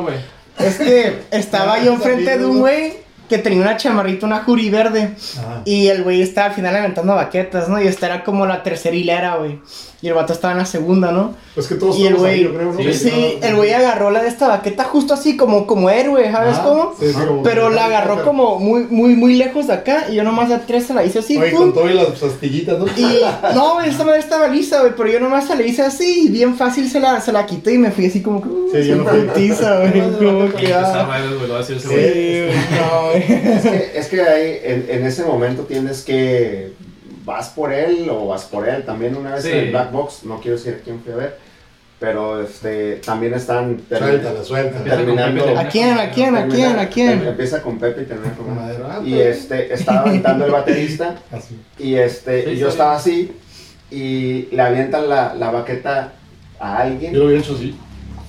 Es que estaba yo enfrente de un güey que tenía una chamarrita, una juri verde. Ajá. Y el güey estaba al final aventando baquetas, ¿no? Y esta era como la tercera hilera, güey. Y el vato estaba en la segunda, ¿no? Pues que todos Y el estamos ahí, güey, yo creo, ¿no? sí, sí, el güey agarró la de esta baqueta justo así, como, como héroe, ¿sabes Ajá. cómo? Sí, sí, como- Pero la agarró como muy, muy, muy lejos de acá. Y yo nomás de atrás se la hice así, Oye, pum. con todo y las pastillitas, ¿no? Y no, güey, esta madre estaba lisa, güey, pero yo nomás se la hice así y bien fácil se la, se la quité y me fui así como que, uh, Sí, yo no fui. putiza, güey, como que, Esa ah. madre, güey, lo va a decir ese Sí, güey. güey, no, güey. Es que, es que ahí, en, en ese momento tienes que vas por él o vas por él. También una vez Sí. en el Black Box, no quiero decir a quién fui a ver, pero este, también están. Empieza con terminando- ¿A quién? ¿A quién? ¿A quién? ¿A quién? Empieza con Pepe y termina con Madero. Ah, Y bien. este, estaba aventando el baterista Así. y este, Sí, y yo estaba así y le avientan la, la baqueta a alguien Yo lo hubiera hecho así.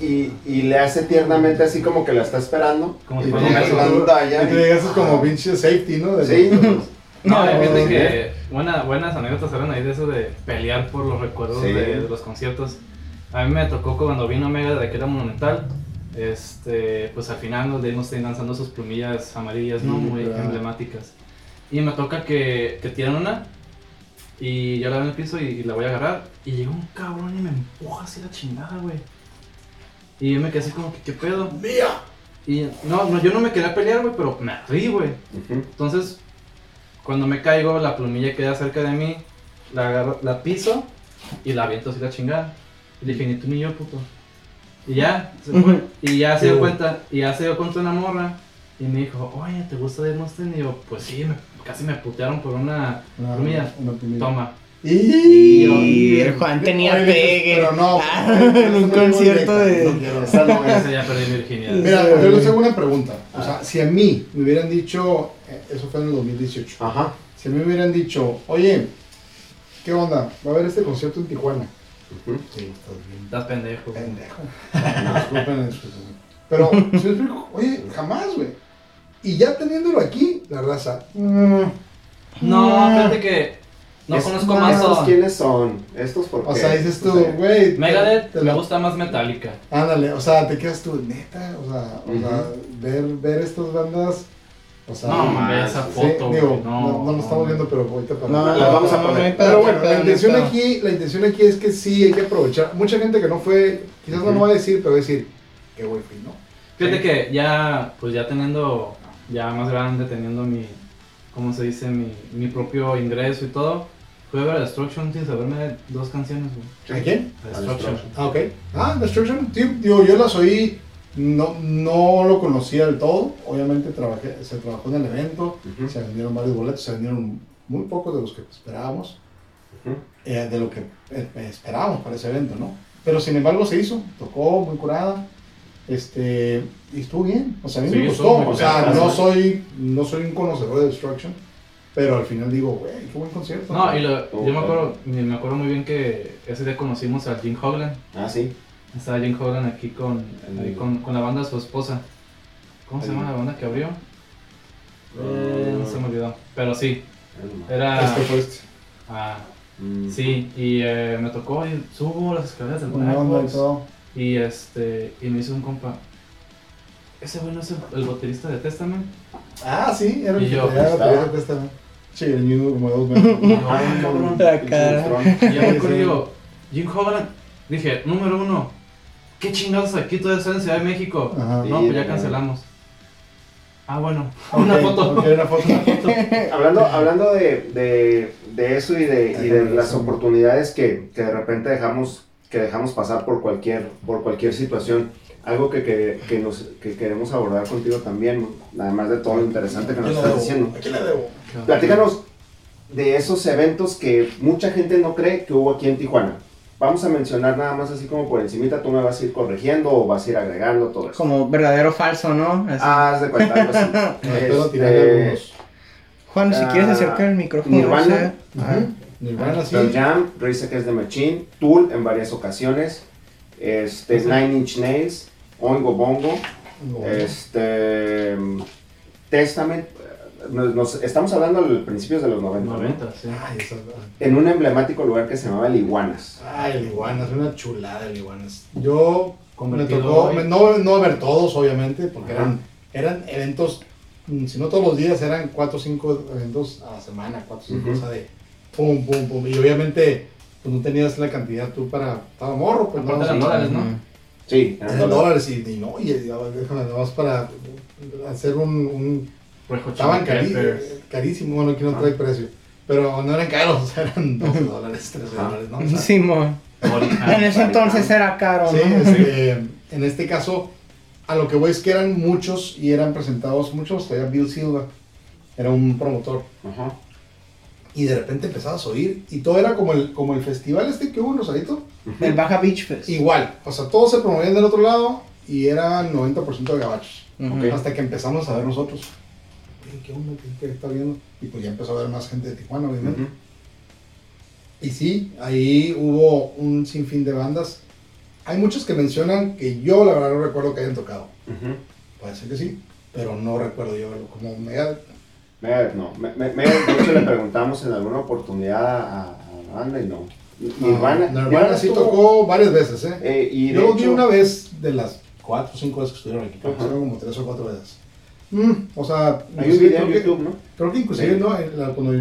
y, y le hace tiernamente así como que la está esperando. Como y si fuera un beso. hablando allá. Y te digas, es como pinche safety, ¿no? De Sí. No, No, no, que buena, buenas anécdotas eran ahí de eso de pelear por los recuerdos Sí. de, de los conciertos. A mí me tocó cuando vino Omega de que era monumental. Este, pues al final nos dimos ahí lanzando sus plumillas amarillas, ¿no? Muy emblemáticas. Y me toca que, que tiran una y yo la veo en el piso y, y la voy a agarrar. Y llega un cabrón y me empuja así la chingada, güey. Y yo me quedé así como que, ¿qué pedo? ¡Mía! Y no, no, yo no me quería pelear, güey, pero me rí, güey. Ujú. Entonces, cuando me caigo, la plumilla queda cerca de mí, la agarro, la piso y la aviento así la chingada. Y le dije, ni tú ni yo, puto. Y ya, se fue. Y ya se dio cuenta, y ya se dio cuenta una morra. Y me dijo, oye, ¿te gusta Dave Mustaine? Y yo, pues sí, me- casi me putearon por una Una plumilla. Una plumilla. Toma. Y, Juan tenía Oye, pegue. Pero no. Ah, en un no concierto de- no quiero. No ya perdí mi virginidad. Mira, yo les hago una pregunta. O sea, si a mí me hubieran dicho, eso fue en el 2018, Ajá. si a mí me hubieran dicho, oye, ¿qué onda? Va a haber este concierto en Tijuana. Sí, estás bien Estás pendejo. pendejo. No, disculpen, disculpen. Pero, si me explico, oye, jamás, güey. Y ya teniéndolo aquí, la raza. mm, No, fíjate que no Es- conozco más ¿Estos todo. quiénes son? ¿Estos por qué? o sea, dices tú, O sea, güey. te- Megadeth te me gusta más Metallica. Ándale, o sea, te quedas tú, neta, o sea, o sea ver, ver estas bandas, o sea, No, más, esa sí, foto, digo, güey, no, no, no, lo estamos viendo, pero ahorita para No, Las vamos a no, poner. Pero bueno, la intención aquí, la intención aquí es que sí hay que aprovechar. Mucha gente que no fue, quizás no lo va a decir, pero va a decir, qué güey fui, ¿no? Fíjate que ya, pues ya teniendo, ya más grande, teniendo mi, ¿cómo se dice? Mi, mi propio ingreso y todo, fui a ver a Destruction sin saberme dos canciones, güey. ¿A quién? A Destruction. Destruction. Ah, ok. Ah, Destruction, sí, digo, yo las oí, no, no lo conocía del todo, obviamente trabajé, se trabajó en el evento, Ujú. se vendieron varios boletos, se vendieron muy pocos de los que esperábamos. Ujú. eh, de lo que eh, esperábamos para ese evento, ¿no? Pero sin embargo se hizo, tocó muy curada, este, y estuvo bien, o sea, a mí Sí, me gustó, o sea, bien, no soy, no soy un conocedor de Destruction, pero al final digo, güey, qué buen concierto. No, y lo- Oh, yo me acuerdo, me acuerdo muy bien que ese día conocimos a Jim Hoglan. Ah, sí. Estaba Jim Hoglan aquí con, ahí con, con la banda de su esposa. ¿Cómo se llama la banda que abrió? Eh, no se me olvidó. Pero sí, Ah, era... Este fue este, Ah, Mm. sí, y eh, me tocó y subo las escaleras del Black y Box. todo. Y este, y me hizo un compa. Ese güey no es el, el baterista de Testament. Ah, sí, era el yo, estaba. batería de Testament. Sí, el mismo como dos yo, Ah, "Ay, cabrón. La cara. Y ya me Jim Hoglan. Dije, número uno, ¿qué chingados aquí todavía está en Ciudad de México? Ajá. No, pues ya cancelamos. Ah, bueno, una foto. ok, una foto. Hablando, hablando de, de, de eso y de, y de las oportunidades que, que de repente dejamos, que dejamos pasar por cualquier, por cualquier situación, algo que, que, que nos, que queremos abordar contigo también, ¿no? además de todo lo interesante que nos ¿A quién le estás debo? diciendo. ¿A quién le debo? Platícanos de esos eventos que mucha gente no cree que hubo aquí en Tijuana. Vamos a mencionar nada más así como por encimita, tú me vas a ir corrigiendo o vas a ir agregando todo eso. Como verdadero o falso, ¿no? Así. Ah, haz de cuenta algo así. Espero Este. Juan, si ah, quieres acercar el micrófono. Nirvana. Ah. Nirvana, sí. Pearl Jam, Rage Against the Machine, Tool en varias ocasiones, este, Sí. Nine Inch Nails, Oingo Bongo, este, Testament, nos, nos- estamos hablando a principios de los 90, ¿no? 90, sí. Ay, esa- en un emblemático lugar que se llamaba El Iguanas. Ay, el Iguanas, una chulada el Iguanas. Yo me tocó, me- no, no ver todos, obviamente, porque Ajá. eran, eran eventos, mm, si no todos los días, eran 4 o 5 eventos a la semana, 4 o 5, Ujú. o sea, de pum, pum, pum. Y obviamente, pues no tenías la cantidad tú para, estaba morro, pues Aparte no, eran sí, dólares, ¿no? Ujú. Sí, eran dólares y, y no, y, y déjame nada más para hacer un, estaban carísimos, bueno, aquí no trae precio, pero no eran caros, eran 12 dólares, 13 Ajá. dólares, ¿no? O sea, Simón. Original. En ese entonces era caro, Sí, ¿no? este, en este caso, a lo que voy es que eran muchos y eran presentados, muchos, todavía Bill Silva, era un promotor. Ajá. y de repente empezabas a oír y todo era como el, como el festival este que hubo en Rosarito. El Baja Beach Fest. Igual, o sea, todos se promovían del otro lado y era 90% de gabachos. Ujú. Ok. Hasta que empezamos a ver nosotros. Oye, ¿Qué onda? ¿Qué, qué está viendo? Y pues ya empezó a ver más gente de Tijuana, obviamente. Ujú. Y sí, ahí hubo un sinfín de bandas. Hay muchos que mencionan que yo la verdad no recuerdo que hayan tocado. Ujú. Puede ser que sí, pero no recuerdo yo como Megadeth. Megadeth no. Me, me- Megadeth, de hecho, le preguntamos en alguna oportunidad a, a la banda y no. Nirvana. No, Nirvana sí estuvo- tocó varias veces, ¿eh? eh, y yo los vi hecho- una vez de las cuatro o cinco veces que estuvieron aquí, Ajá. fueron como tres o cuatro veces. Mm, o sea, Hay un inclusive video en creo que- YouTube, ¿no? Creo que inclusive Sí. no, cuando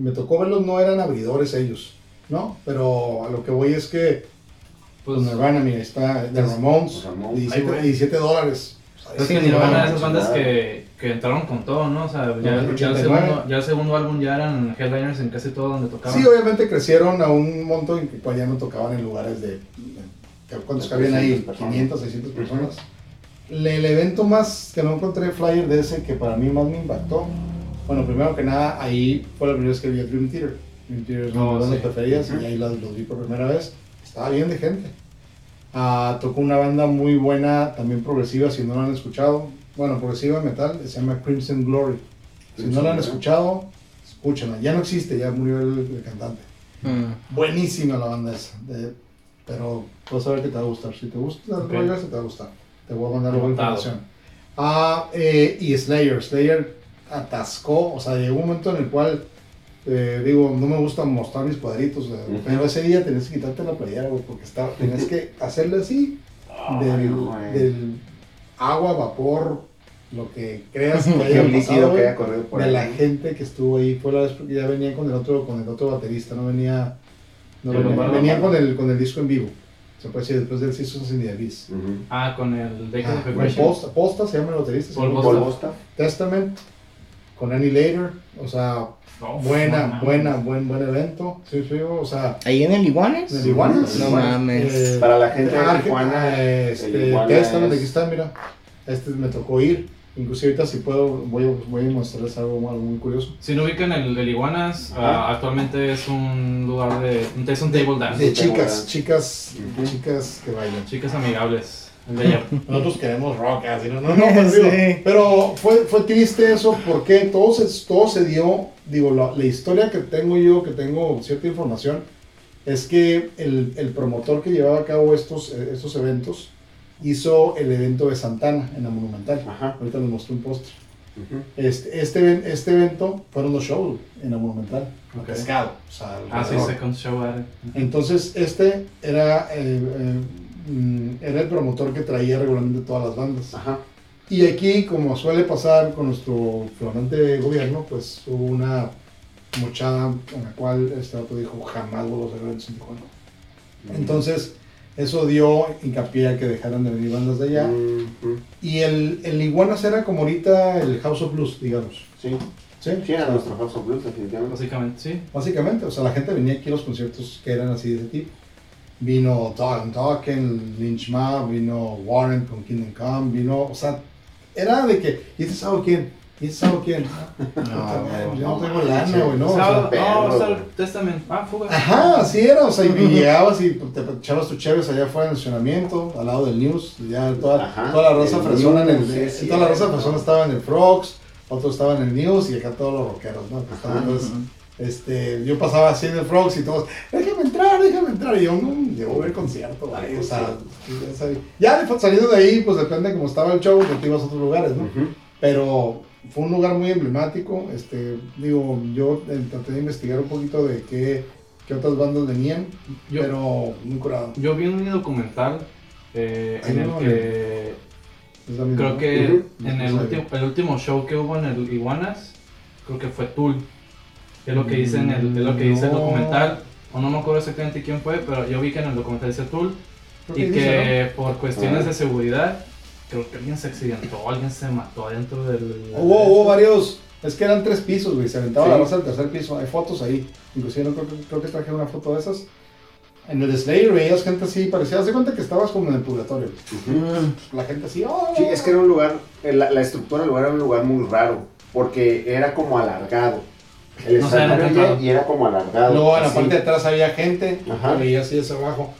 me tocó verlos no eran abridores ellos, ¿no? Pero a lo que voy es que Pues, pues Nirvana, mira, está de Ramones, Ramones. 17, Ay, güey. 17 dólares. es Sí, que Nirvana esas bandas que, que entraron con todo, ¿no? O sea, ya, No, ya, el 89. segundo, ya el segundo álbum ya eran headliners en casi todo donde tocaban. Sí, obviamente crecieron a un monto en que pues, ya no tocaban en lugares de... de- ¿Cuántos cabían ahí? 300 personas. 500, 600 personas. Le- El evento más que no encontré flyer de ese que para mí más me impactó. Bueno, primero que nada, ahí fue la primera vez que vi a Dream Theater. Dream Theater es una Oh, de las sí. preferidas y ahí los vi por primera vez. Estaba bien de gente. Ah, tocó una banda muy buena, también progresiva, si no la han escuchado. Bueno, progresiva metal, se llama Crimson Glory. Si no la han escuchado, escúchenla. Ya no existe, ya murió el, el cantante. Mm. Buenísima la banda esa. de- pero vas a ver que te va a gustar. Si te gusta el Ok. rollo ese, te va a gustar. Te voy a mandar luego información. Ah, eh, y Slayer. Slayer atascó. O sea, llegó un momento en el cual, eh, digo, no me gusta mostrar mis cuadritos. eh, Ujú. Pero ese día tenías que quitarte la playera, güey, porque estaba, tenías que hacerle así. Del, güey. del agua, vapor, lo que creas que haya pasado, que haya corrido por de ahí. la gente que estuvo ahí fue la vez porque ya venía con el otro con el otro baterista no venía no venía, venía con el con el disco en vivo se puede decir después del the Abyss Ujú. Ah, con el Decade Ah, of con. Posta, Posta se llama el baterista se Paul Bosta. Testament con Annie Later o sea No, buena no, buena buen buen evento sí sí o sea ¿Ahí en el Iguanes? en el Iguanas No mames. Eh, Para la gente de ah, Tijuana, el este, Testament es- aquí está mira este me tocó ir inclusive ahorita si puedo voy a, voy a mostrarles algo, algo muy curioso Si no ubican el, el Iguanas, ah, actualmente es un lugar de. Es un table dance. de chicas chicas Ujú. chicas que bailan Chicas amigables. Nosotros queremos rock, así, no, no, no, pues, digo, Sí. pero fue, fue triste eso porque todo se, todo se dio, digo, la, la historia que tengo yo, que tengo cierta información, es que el, el promotor que llevaba a cabo estos, eh, estos eventos hizo el evento de Santana en la Monumental. Ajá. Ahorita les mostré un póster. Ujú. Este, este, even- este evento fueron los shows en la Monumental, Ok. pescado. O sea, Ah, sí. Second Show. Addict. Entonces, este era, eh, eh, mm, era el promotor que traía regularmente todas las bandas. Ajá. Y aquí, como suele pasar con nuestro flamante gobierno, pues hubo una mochada en la cual este vato dijo jamás vuelvo a hacer eventos en Tijuana. Entonces, eso dio hincapié a que dejaran de venir bandas de allá. Y el, el Iguanas era como ahorita el House of Blues, digamos. Sí. ¿Sí? Sí, era nuestro House of Blues, definitivamente. Básicamente, sí. Básicamente, o sea, la gente venía aquí a los conciertos que eran así de ese tipo. Vino Dog and Talking, Lynch Mob, vino Warren con Kingdom Come, vino, o sea, era de que, ¿y este sábado quién? ¿Y este sábado quién? No, yo no tengo lana, güey, no. Sábado- no, el Testament. Ah, fuga. Ajá, así era, o sea, y llegabas y te echabas tus chéves allá afuera en el estacionamiento, al lado del News, ya toda, Ajá, toda la raza el fresona en el, sí, toda la raza cierto. fresona estaba en el Frogs, otros estaban en el News y acá todos los rockeros, ¿no? Que estaban Ajá. todos- este, yo pasaba así en el Frogs y todos, déjame entrar, déjame entrar, y yo, no, voy a ver el concierto, güey, o sea, ya sabía. ya de- saliendo de ahí, pues depende de cómo estaba el show, pues te ibas a otros lugares, ¿no? Pero fue un lugar muy emblemático. Este, digo, yo traté de investigar un poquito de qué, qué otras bandas venían, Yo- pero muy curado. Yo vi un documental eh, en el no, que Es la misma, creo que en el, No último, el último show que hubo en el Iguanas, creo que fue Tool. Es lo que dice en el, es lo que dice el No. documental. O no me acuerdo exactamente quién fue, pero yo vi que en el documental dice Tool. Y dice, que por cuestiones Ah. de seguridad, creo que alguien se accidentó, alguien se mató dentro del... Hubo, hubo varios, es que eran tres pisos, güey, se aventaba Sí. la raza del tercer piso, hay fotos ahí, inclusive no creo, que- creo que traje una foto de esas. En el Slayer veías gente así, parecía, haz de cuenta que estabas como en el purgatorio. La gente así, ¡oh! Sí, es que era un lugar, la, la estructura del lugar era un lugar muy raro, porque era como alargado. El No escenario y- era como alargado. Luego en la parte de atrás había gente, veías así hacia abajo.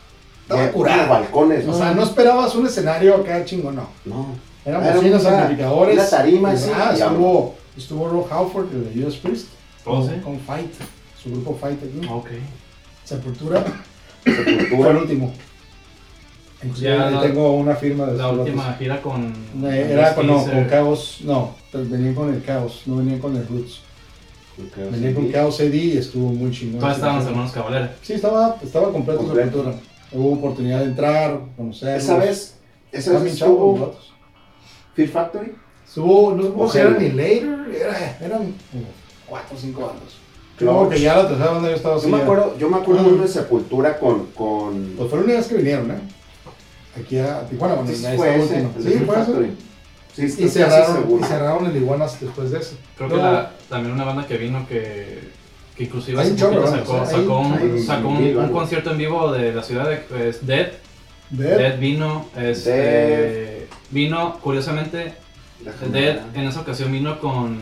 Estaba como curada. balcones, O sea, no esperabas un escenario acá chingo, no. No. Eran Era bocinas, una- amplificadores. una tarima, y- sí, Ah, y estuvo, estuvo Rob Halford, el de Judas Priest. Oh, con, sí. con Fight, su grupo Fight aquí. Ok. Sepultura Sepultura. fue el último. Inclusive Ya la- tengo una firma de La última gira con. Eh, Era con, no, con Chaos, no, pues venían con el Chaos, no venían con el Roots. Venían con. Chaos AD y estuvo muy chingón. Todavía estaban los hermanos Cabalera. Sí, estaba, estaba completo, Completo. Sepultura. Hubo oportunidad de entrar, conocerlos. Esa vez, esa vez estuvo. Fear Factory. Estuvo, no Ojalá. eran ni Later, era- eran cuatro o cinco bandas. Clutch. No, que ya la tercera banda yo estaba. Yo me acuerdo, yo me acuerdo Mm. de una sepultura con, con Pues fue la única vez que vinieron, ¿eh? Aquí a Tijuana, bueno, Sí, fue ese, Sí, Fear fue. Factory. Sí, Y cerraron, y cerraron el Iguanas después de eso. Creo que No, la, también una banda que vino que, que inclusive hace poquito sacó, un, sacó concierto en vivo de la ciudad de pues, Dead. Dead. Dead vino, este, vino, curiosamente, Dead en esa ocasión vino con,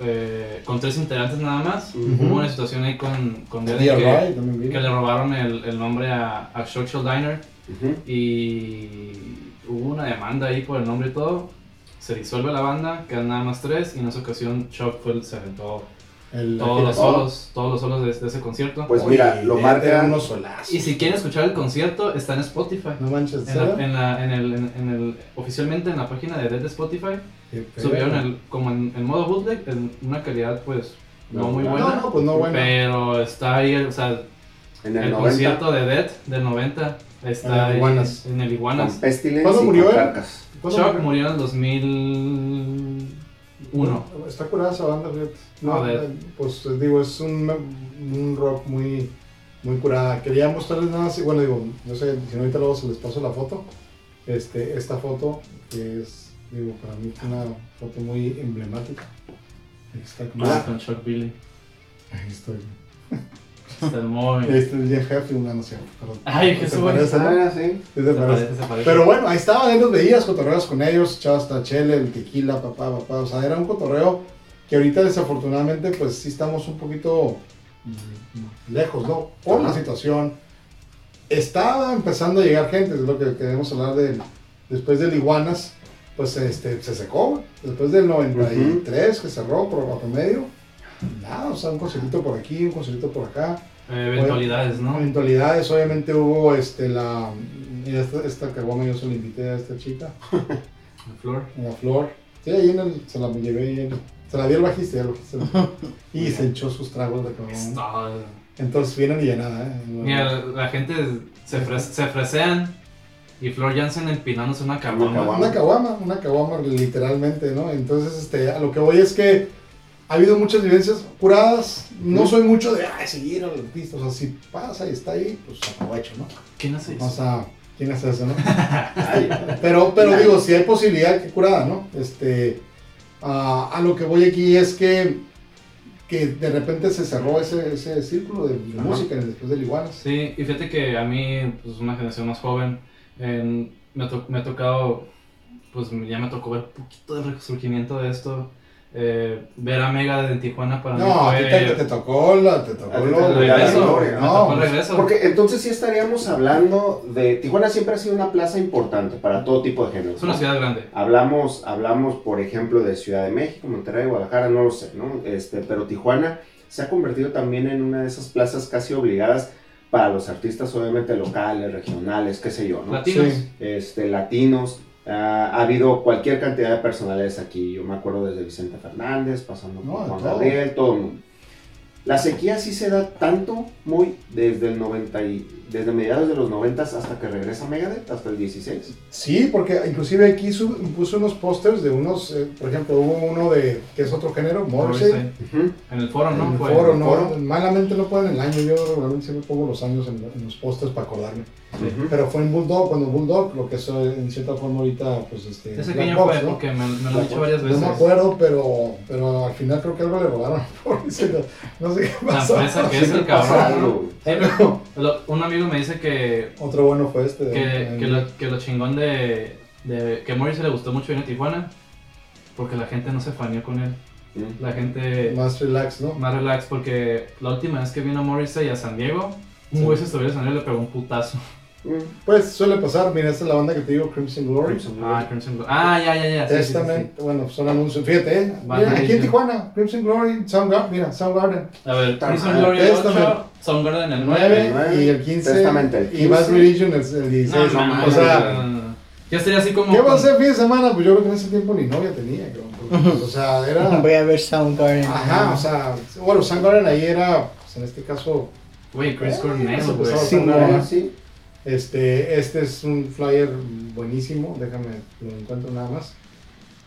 eh, con tres integrantes nada más. Hubo una situación ahí con, con Dead que, que le robaron el, el nombre a, a Churchill Diner y hubo una demanda ahí por el nombre y todo. Se disuelve la banda, quedan nada más tres y en esa ocasión Chuck fue el se aventó El- todos el- los solos, todos los solos de, de ese concierto. Pues Oye, mira, lo marca- eran unos solazos. y si quieren escuchar el concierto, está en Spotify. No manches, En la- en la- en el, en, en el, oficialmente en la página de Dead de Spotify subieron el, como en, en modo bootleg, en una calidad pues no, No, muy buena, No, no, pues no, bueno. pero está ahí, o sea, En el, el 90, concierto de Dead del 90 En está el ahí Iguanas. en el Iguanas. ¿Cuándo murió él? Carcas. ¿Cuándo Chuck murió? en el 2001. Está curada esa banda, fíjate. No, pues digo, es un, un rock muy, muy curada. Quería mostrarles nada más, bueno, digo, no sé, si no ahorita luego se les paso la foto. Este, esta foto, que es, digo, para mí es una foto muy emblemática. Está Ah, con Chuck Billy. Ahí estoy. Está muy... Este es Jeff Heflin, no, no sé. perdón. Ay, ¿Te Jesús. parece, no? Ah, sí. ¿Sí te Se parece? parece, se parece. Pero bueno, ahí estaban, ahí los veías, cotorreos con ellos, echabas hasta chele, el tequila, papá, papá. O sea, era un cotorreo que ahorita desafortunadamente pues sí estamos un poquito lejos, ¿no? Por la situación. Estaba empezando a llegar gente, es lo que queremos hablar de después del Iguanas, pues este, se secó, después del 93 que cerró por bajo medio. Nada, o sea, un conciertito por aquí, un conciertito por acá. Eh, eventualidades, ¿no? Eventualidades, obviamente hubo este, la. Esta, esta caguama yo se la invité a esta chica, La flor. la flor. Sí, ahí en el, se la llevé en- Se la di al bajista. Y se echó sus tragos de caguama. Entonces vienen y ya nada, ¿eh? Mira, la gente se, fre- se fresean y Flor Jansen empinándose una caguama. Una caguama, una caguama literalmente, ¿no? Entonces, este, a lo que voy es que ha habido muchas vivencias curadas. No soy mucho de, ay, seguir al artista. O sea, si pasa y está ahí, pues aprovecho, ¿no? ¿Quién hace O eso? sea, ¿quién hace eso, no? Ay, Pero, pero digo, si hay posibilidad, que curada, ¿no? Este, a lo que voy aquí es que, que de repente se cerró ese, ese círculo de, música después del Iguanas. Sí, y fíjate que a mí, pues una generación más joven, to- me ha tocado, pues ya me tocó ver un poquito del resurgimiento de esto. Eh, ver a Mega de Tijuana para mí No, a ti te, fue te tocó la, te tocó lo- tocó el la regreso. gloria, Me no, tocó el regreso. Porque entonces sí estaríamos hablando de. Tijuana siempre ha sido una plaza importante para todo tipo de géneros. Es una ¿no? ciudad grande. Hablamos, hablamos, por ejemplo, de Ciudad de México, Monterrey, Guadalajara, no lo sé, ¿no? Este, pero Tijuana se ha convertido también en una de esas plazas casi obligadas para los artistas, obviamente locales, regionales, qué sé yo, ¿no? Latinos. Sí. Este, latinos. Ah, ha habido cualquier cantidad de personalidades aquí. Yo me acuerdo desde Vicente Fernández, pasando por No, Juan todo. Gabriel, todo el mundo. La sequía sí se da tanto, muy desde el 90 y, desde mediados de los 90 hasta que regresa Megadeth, hasta el 16. Sí, porque inclusive aquí su- puso unos pósters de unos, eh, por ejemplo, hubo uno de, que es otro género, Morrissey. Ujú. En el foro, ¿no? En el foro, no, foro. malamente no ponen el año, yo regularmente siempre pongo los años en, en los pósters para acordarme. Pero fue en Bulldog, cuando Bulldog, lo que es en cierta forma ahorita, pues este. Ese Black Box, fue ¿no? porque me, me lo han dicho varias veces. No me acuerdo, pero, pero al final creo que algo le robaron. por no sé qué La pasó. empresa que es el pasa cabrón. Un amigo me dice que, Otro bueno fue este. que, que, lo, que lo chingón de, de que Morris le gustó mucho venir a Tijuana porque la gente no se faneó con él. Mm. La gente Más relax, ¿no? más relax porque la última vez que vino Morrissey a San Diego, un Sí. güey se subió a San Diego y le pegó un putazo. Pues suele pasar, mira, esta es la banda que te digo, Crimson Glory. Crimson Glory. Ah, Crimson Glory. Ah, ya, ya, ya. sí, sí, sí, sí. Testament, bueno, son anuncios. Fíjate, ¿eh? Mira, aquí en. Tijuana, Crimson Glory, Soundgarden, mira, Soundgarden. A ver, Crimson Glory el Testament. 8, Soundgarden el El 9. 9 y el 15. Testament el Y Bad 15. Religion el, el 16. No, no, o sea, no, no, no. Ya sería así como. ¿qué va a hacer fin de semana? Pues yo creo que en ese tiempo ni novia tenía, porque, pues, o sea, era. Voy a ver Soundgarden. Ajá, o sea, bueno, Soundgarden ahí era, pues en este caso, Güey, Chris Eh, Cornell, eso güey. Sí, Soundgarden. Sí. Este, este es un flyer buenísimo, déjame, lo encuentro nada más.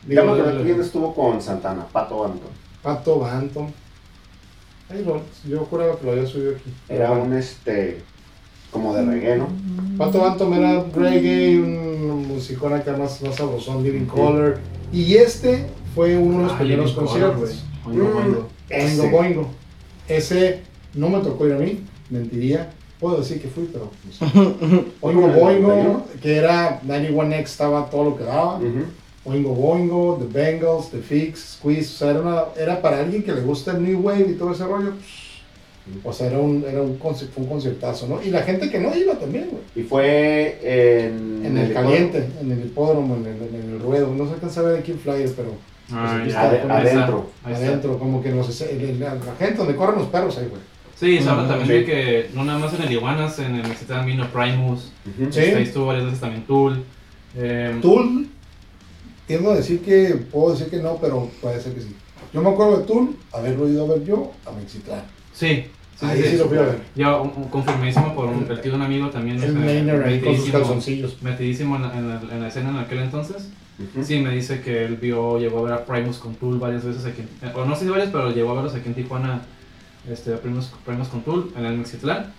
Ya me Digo, acuerdo quién estuvo con Santana, Pato Banton. Pato Banton. Lo, yo juraba que lo había subido aquí. Era un este como de reggae, ¿no? Pato Banton era reggae, un musicón acá más, más sabrosón, Living Color. Y este fue uno de los Ah, primeros conciertos. güey. Oingo, oingo. Boingo Ese. Boingo. Ese no me tocó ir a mí, mentiría. Puedo decir que fui, pero pues, Oingo Boingo, que era 91X, estaba todo lo que daba. Ujú. Oingo Boingo, The Bengals, The Fix, Squeeze, o sea, era, una- era para alguien que le gusta el New Wave y todo ese rollo. O sea, era un, era un, fue un conciertazo, ¿no? Y la gente que no iba también, güey. Y fue en, En el caliente, en el hipódromo, en el, en el ruedo. No se alcanza a ver aquí el flyer, pero Ah, aquí ya. está, adentro. adentro, como que el- la gente donde corren los perros ahí, güey. Sí, se habla Mm, también sí. de que no nada más en el Iguanas, en el Mexican vino Primus. Ujú. Sí. Ahí estuvo varias veces también Tool. Eh, Tool, tiendo a decir que, puedo decir que no, pero puede ser que sí. Yo me acuerdo de Tool, haberlo ido a ver yo a Mexitlán. Sí, sí, ahí sí, sí, lo fui a ver. Un confirmadísimo por un el tío de un amigo también. El este, Mainer ahí con sus metidísimo- calzoncillos. Metidísimo en la, en, la, en la escena en aquel entonces. Ujú. Sí, me dice que él vio, llegó a ver a Primus con Tool varias veces aquí. O no sé si varias, pero llegó a verlos aquí en Tijuana. Este, a Primus, Primus con Tool en el Mexitlán.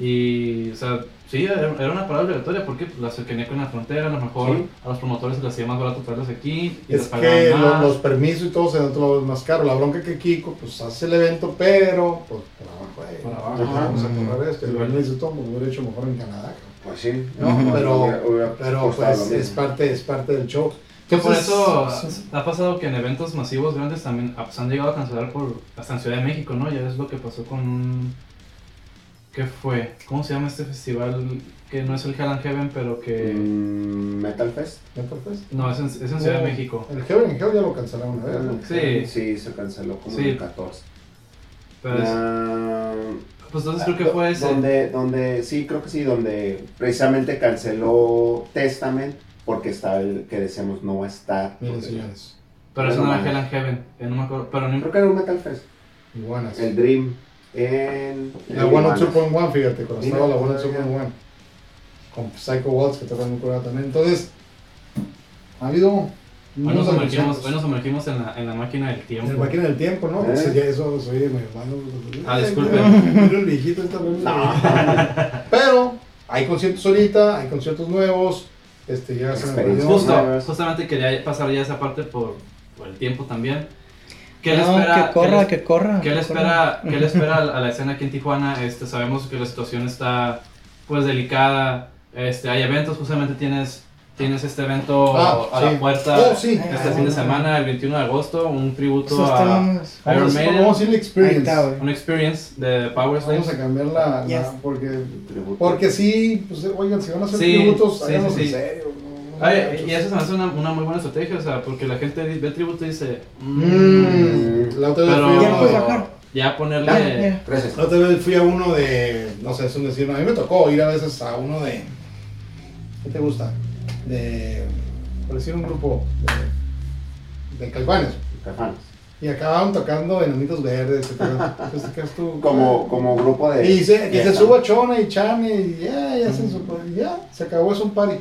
Y, o sea, sí, era, era una parada obligatoria porque pues, la cercanía con la frontera, a lo mejor Sí. a los promotores se les hacía más barato traerlos aquí. Y Es que los permisos y todo se dan otro más caro. La bronca que Kiko, pues hace el evento, pero pues por abajo, eh, Por abajo. Ajá, vamos a correr esto. Y lo dice todo, pues, lo hubiera hecho mejor en Canadá. Pues sí. No, pero, Hubiera- hubiera pero costado pues es parte, es parte del show. Que por eso sí. ha pasado que en eventos masivos grandes también ah, pues, han llegado a cancelar por hasta en Ciudad de México, ¿no? Ya es lo que pasó con un... ¿Qué fue? ¿Cómo se llama este festival? Que no es el Hell and Heaven, pero que... Mm, Metal Fest. Metal Fest. No, es en, es en Ciudad de México. El Heaven and Hell ya lo cancelaron una vez. ¿no? Sí. Sí, se canceló como Sí. en el 14. Pero es- Ah, pues entonces creo que fue ese. Donde, donde, sí, creo que sí, donde precisamente canceló Testament porque está el que decíamos no va a estar. Miren, señores. Pero no no era mames. Hell and Heaven. eh, no me acuerdo. Pero no Creo que era un Metal Fest. Iguanas. El Dream. En. La en One on Iguanas. 2.1, fíjate, cuando Mira, estaba la One on todavía. 2.1. Con Psycho Waltz, que tocan muy curada también. Entonces, ha habido. Hoy nos hoy nos sumergimos en, la, en la máquina del En tiempo. el máquina del tiempo, ¿no? ¿Eh? Ya eso soy de mi hermano. Ah, Ay, disculpe. mira, mira el viejito está hablando. Pero hay conciertos ahorita, hay conciertos nuevos. Este, ya se me. Justo, justamente quería pasar ya esa parte por, por el tiempo también. ¿Qué le No, espera? que corra, qué le- que corra. ¿Qué le que espera, ¿qué le espera a la escena aquí en Tijuana? Este, sabemos que la situación está pues delicada. Este, hay eventos, justamente tienes, tienes este evento Ah, a sí. la puerta Oh, sí. este fin de semana, el 21 de agosto, un tributo a Iron Maiden, vamos a experience. un experience de Power Vamos a cambiar la, la- Yes. porque Tributo. porque sí, pues oigan, si van a hacer Sí, tributos, sí, en serio. no- no Ay, y eso se me hace una, una muy buena estrategia, o sea, porque la gente ve el tributo y dice, mm, Mm, la otra vez pero fui a Ya no puedes uno- bajar. ya ponerle... Ah. Gracias. La otra vez fui a uno de, no sé, es un decir, a mí me tocó ir a veces a uno de, ¿qué te gusta? De, por decir un grupo de, de caifanes. Y acababan tocando enanitos verdes. Entonces. Como, como grupo de. Y se, que se suba Chona y Chane y ya, ya hacen su, y ya, se acabó, es un party.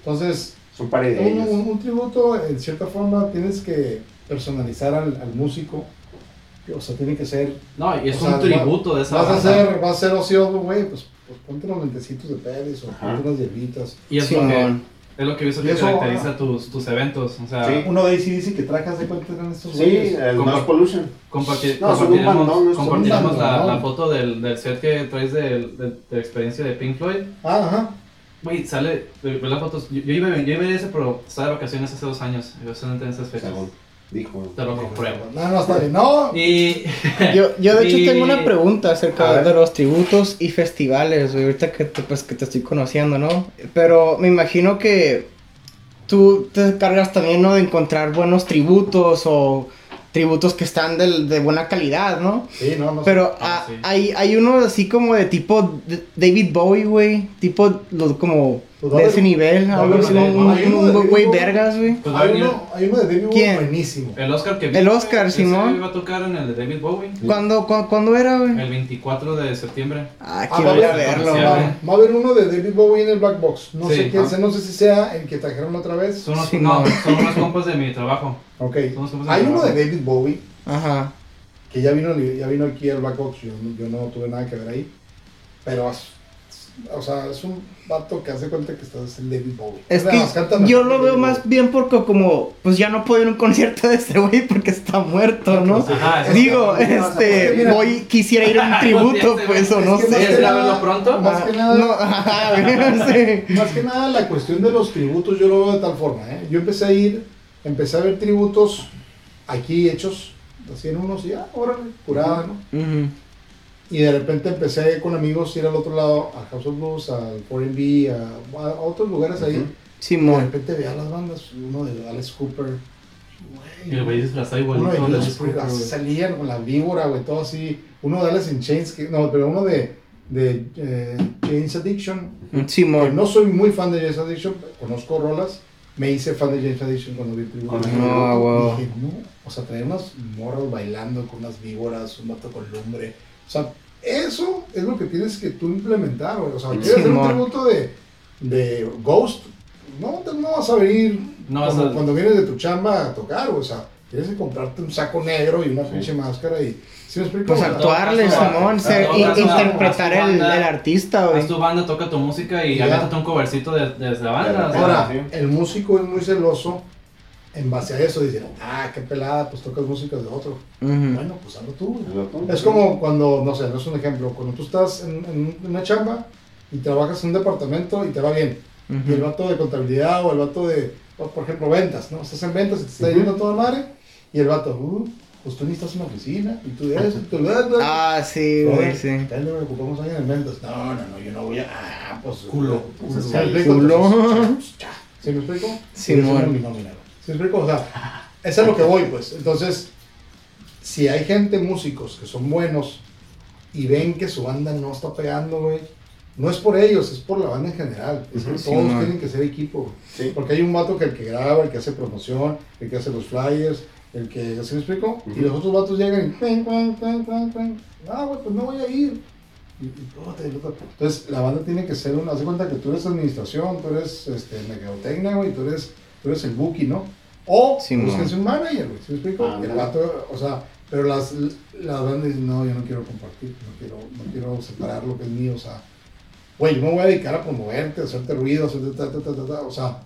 Entonces, Es un par de un, ellos. un- un tributo, en cierta forma, tienes que personalizar al, al músico. O sea, tiene que ser No, y es un sea, tributo de esa Vas a hacer, vas a ser ocioso, güey, pues, pues ponte unos lentecitos de pelis o Ajá. ponte unas hierbitas. Y es Sí, lo que, mon. Es lo que he visto que eso, caracteriza tus, tus eventos. O sea, Sí. Uno de ACDC que trajas de cuenta eran estos Sí, güeyes. el Compa- Noise Pollution. compartir, No, compartiremos, bandón, compartiremos la, la foto del, del set que traes del- de, la experiencia de Pink Floyd. Ah, ajá. Güey, sale, ve las fotos. Yo, yo iba, yo iba a ir a ese, pero estaba de vacaciones hace dos años. Yo solamente en esas fechas. Según. Dijo. Te lo compruebo. No, no, está bien. No, Y. Yo, yo de hecho Y- tengo una pregunta acerca de los tributos y festivales, güey, ahorita que te, pues, que te estoy conociendo, ¿no? Pero me imagino que tú te cargas también, ¿no? De encontrar buenos tributos o tributos que están del- de, buena calidad, ¿no? sí, no, no. Pero Ah, ah, sí. hay, hay uno así como de tipo de- David Bowie, güey, tipo lo- como Pues de ese nivel, algo así, un, de- un- hay uno de un David güey Bowie. vergas, güey. Pues va a hay, venir uno, hay uno de David Bowie ¿Quién? buenísimo. el Oscar que El Oscar, Simón. iba a tocar en el de David Bowie. ¿Cuándo, cu- ¿Cuándo era, güey? El 24 de septiembre. Ah, Ah, quiero va, ir a verlo, va, va a haber uno de David Bowie en el Black Box. No Sí, sé qué, ah. no sé si sea el que trajeron otra vez. Son unos, Sí, no, no. son unos compas de mi trabajo. Ok. Hay uno de. David Bowie Ajá. que ya vino, ya vino aquí al Black Box. Yo, no- yo no tuve nada que ver ahí. Pero, o sea, es un vato que hace cuenta que estás en David Bowie. Es que yo lo veo más bien porque como, pues ya no puedo ir a un concierto de este güey porque está muerto, ¿no? Ajá, es- Digo, este, mira- voy, quisiera ir a un tributo, pues, o no sé. que ¿Quieres ir a nada- verlo pronto? Más que nada, No, ajá, sí. Más que nada la cuestión de los tributos yo lo veo de tal forma, ¿eh? Yo empecé a ir, empecé a ver tributos aquí hechos, hacían unos y ya, órale, curada, ¿no? Ujú. Y de repente empecé a ir con amigos a ir al otro lado, a House of Blues, al 4B, a, a otros lugares ahí. Ujú. Y de Simón. repente veía las bandas, uno de Alice Cooper, Y el güey disfrazado igualito. uno de Alice Cooper, salían con la víbora, güey, todo así. Uno de Alice in Chains, que, no, pero uno de, de eh, James Addiction, que Simón. no soy muy fan de James Addiction, conozco rolas, me hice fan de James Addiction cuando vi el tributo. El No, wow. dije, no, o sea, traer unas morras bailando con unas víboras, un vato con lumbre, o sea, eso es lo que tienes que tú implementar, güey. o sea, quieres hacer un tributo de, de Ghost, no, no vas a venir No vas como a- cuando vienes de tu chamba a tocar, o sea, tienes que comprarte un saco negro y una Sí. pinche máscara y, ¿sí me explico? Pues actuarle, Simón, interpretar el, banda, el artista, güey. Haz tu banda, toca tu música y aviéntate un covercito de, desde la banda. Ahora, Sí. el músico es muy celoso en base a eso, dicen, ah, qué pelada, pues tocas música de otro. Bueno, pues hazlo tú. güey. Es como cuando, no sé, no es un ejemplo, cuando tú estás en, en una chamba y trabajas en un departamento y te va bien, y el vato de contabilidad o el vato de, por ejemplo, ventas, ¿no? Estás en ventas y te está yendo a toda madre, y el vato, uh, pues tú necesitas una oficina, y tú de eso, y tú de eso. Ah, sí, güey, sí. ya le ocupamos alguien en ventas. No, no, no, yo no voy a. Ah, pues. Culo. Pues, Culo. ¿sí me explico? Culo. Pues. ¿Sí? Simón. ¿Sí explico? O sea, eso es lo que voy, pues. Entonces, si hay gente, músicos, que son buenos y ven que su banda no está pegando, güey, no es por ellos, es por la banda en general. Es que todos tienen que ser equipo, güey. Sí. Porque hay un vato que el que graba, el que hace promoción, el que hace los flyers, el que, ¿sí me explico? Y los otros vatos llegan y, ah, güey, pues no voy a ir. Y, y. Entonces, la banda tiene que ser una, haz de cuenta que tú eres administración, tú eres este, mercadotecnia, güey, tú eres, tú eres el bookie, ¿no? O Sí, búsquense un manager, güey, ¿sí me explico? Ah, el vato, o sea, pero las, las bandas dicen, no, yo no quiero compartir, no quiero, no quiero separar lo que es mío, o sea, güey, yo me voy a dedicar a promoverte, a hacerte ruido, a hacerte ta, ta, ta, ta, ta, o sea,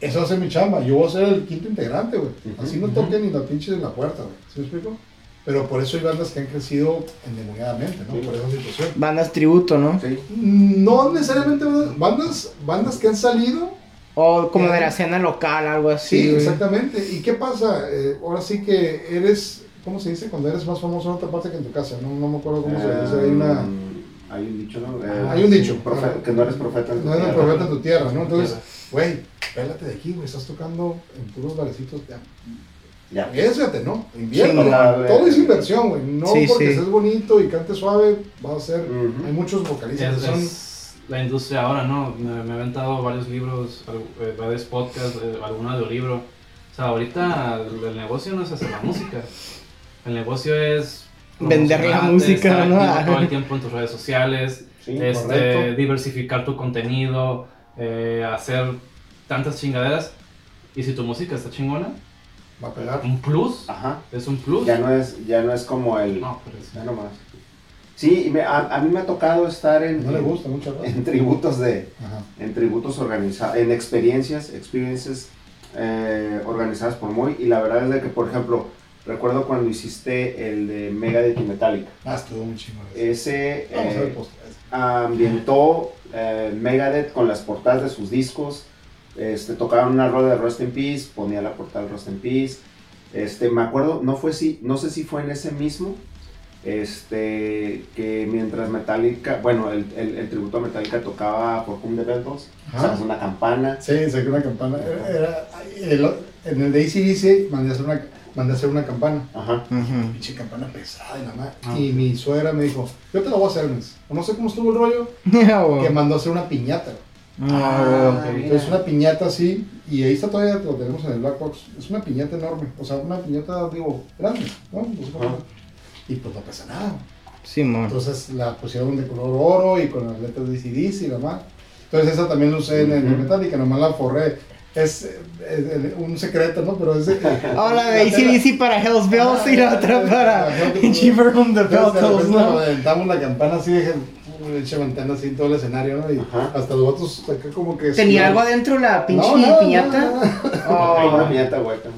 eso va a ser mi chamba, yo voy a ser el quinto integrante, güey, Ujú, así no toquen ni la pinche de la puerta, güey, ¿sí me explico? Pero por eso hay bandas que han crecido endemoniadamente, ¿no? Sí. Por esa situación. Bandas tributo, ¿no? Sí. No necesariamente bandas, bandas que han salido, O como de la escena local, algo así. sí, exactamente. ¿Y qué pasa? Eh, ahora sí que eres, ¿cómo se dice? Cuando eres más famoso en otra parte que en tu casa, no, no me acuerdo cómo se dice, hay una... Um, Hay un dicho, ¿no? Eh, Hay un dicho. profe- que no eres profeta en tu No eres tierra. profeta en tu tierra, ¿no? Entonces, güey, pélate de aquí, güey, estás tocando en puros barecitos, ya. Ya. Arriésgate, ¿no? Invierte. Sí, no. Todo es inversión, güey. No Sí, porque sí. seas bonito y cantes suave, va a ser. Hay muchos vocalistas que son. La industria ahora, ¿no? Me, me he aventado varios libros, eh, varios podcasts, eh, alguna de libro. O sea, ahorita el, el negocio no es hacer la música. El negocio es Vender la música, estar ¿no? todo el tiempo en tus redes sociales, Sí, este, diversificar tu contenido, eh, hacer tantas chingaderas. Y si tu música está chingona, Va a pegar. un plus, Ajá. es un plus. Ya no es, ya no es como el. No, pero es- Ya nomás. Sí, me- a, a mí me ha tocado estar en, No le gusta mucho. ¿no? en tributos de, Ajá. en tributos organizados, en experiencias, experiences eh, organizadas por Moy. Y la verdad es de que, por ejemplo, recuerdo cuando hiciste el de Megadeth y Metallica. Ah, estuvo muy chingón. Ese eh, ambientó eh, Megadeth con las portadas de sus discos. Este, tocaban una rueda de Rust in Peace, ponía la portada de Rust in Peace. Este, me acuerdo, no fue si, no sé si fue en ese mismo, este, que mientras Metallica, bueno, el, el, el tributo a Metallica tocaba por Home the Bells, sacas una campana. Sí, saqué una campana. Era, era- el- en el de ACDC mandé a hacer una, mandé a hacer una campana. Ajá. Ujú. Pinche campana pesada y la madre. Ah. Y mi suegra me dijo, yo te la voy a hacer. No sé cómo estuvo el rollo, que mandó a hacer una piñata. Ah, Ah. Entonces una piñata así, y ahí está todavía, lo tenemos en el Black Box. Es una piñata enorme, o sea, una piñata, digo, grande, ¿no? No sé cómo- Ajá. Y pues no pesa nada. Simón. Entonces la pusieron de color oro y con las letras de CDC y la más. Entonces esa también lo usé en el. Metallica, nomás la forré. Es, eh, un secreto, ¿no? Pero es... Hola, de ACDC para Hells Bells y la otra para. Cheaper from the Bells, ¿no? nos aventamos la campana así, de hecha ventana así en todo el escenario, ¿no? Y Ajá. hasta los otros acá como que... ¿Tenía algo adentro la pinche No, no, piñata? no, no, no. Hay Oh. una piñata hueca.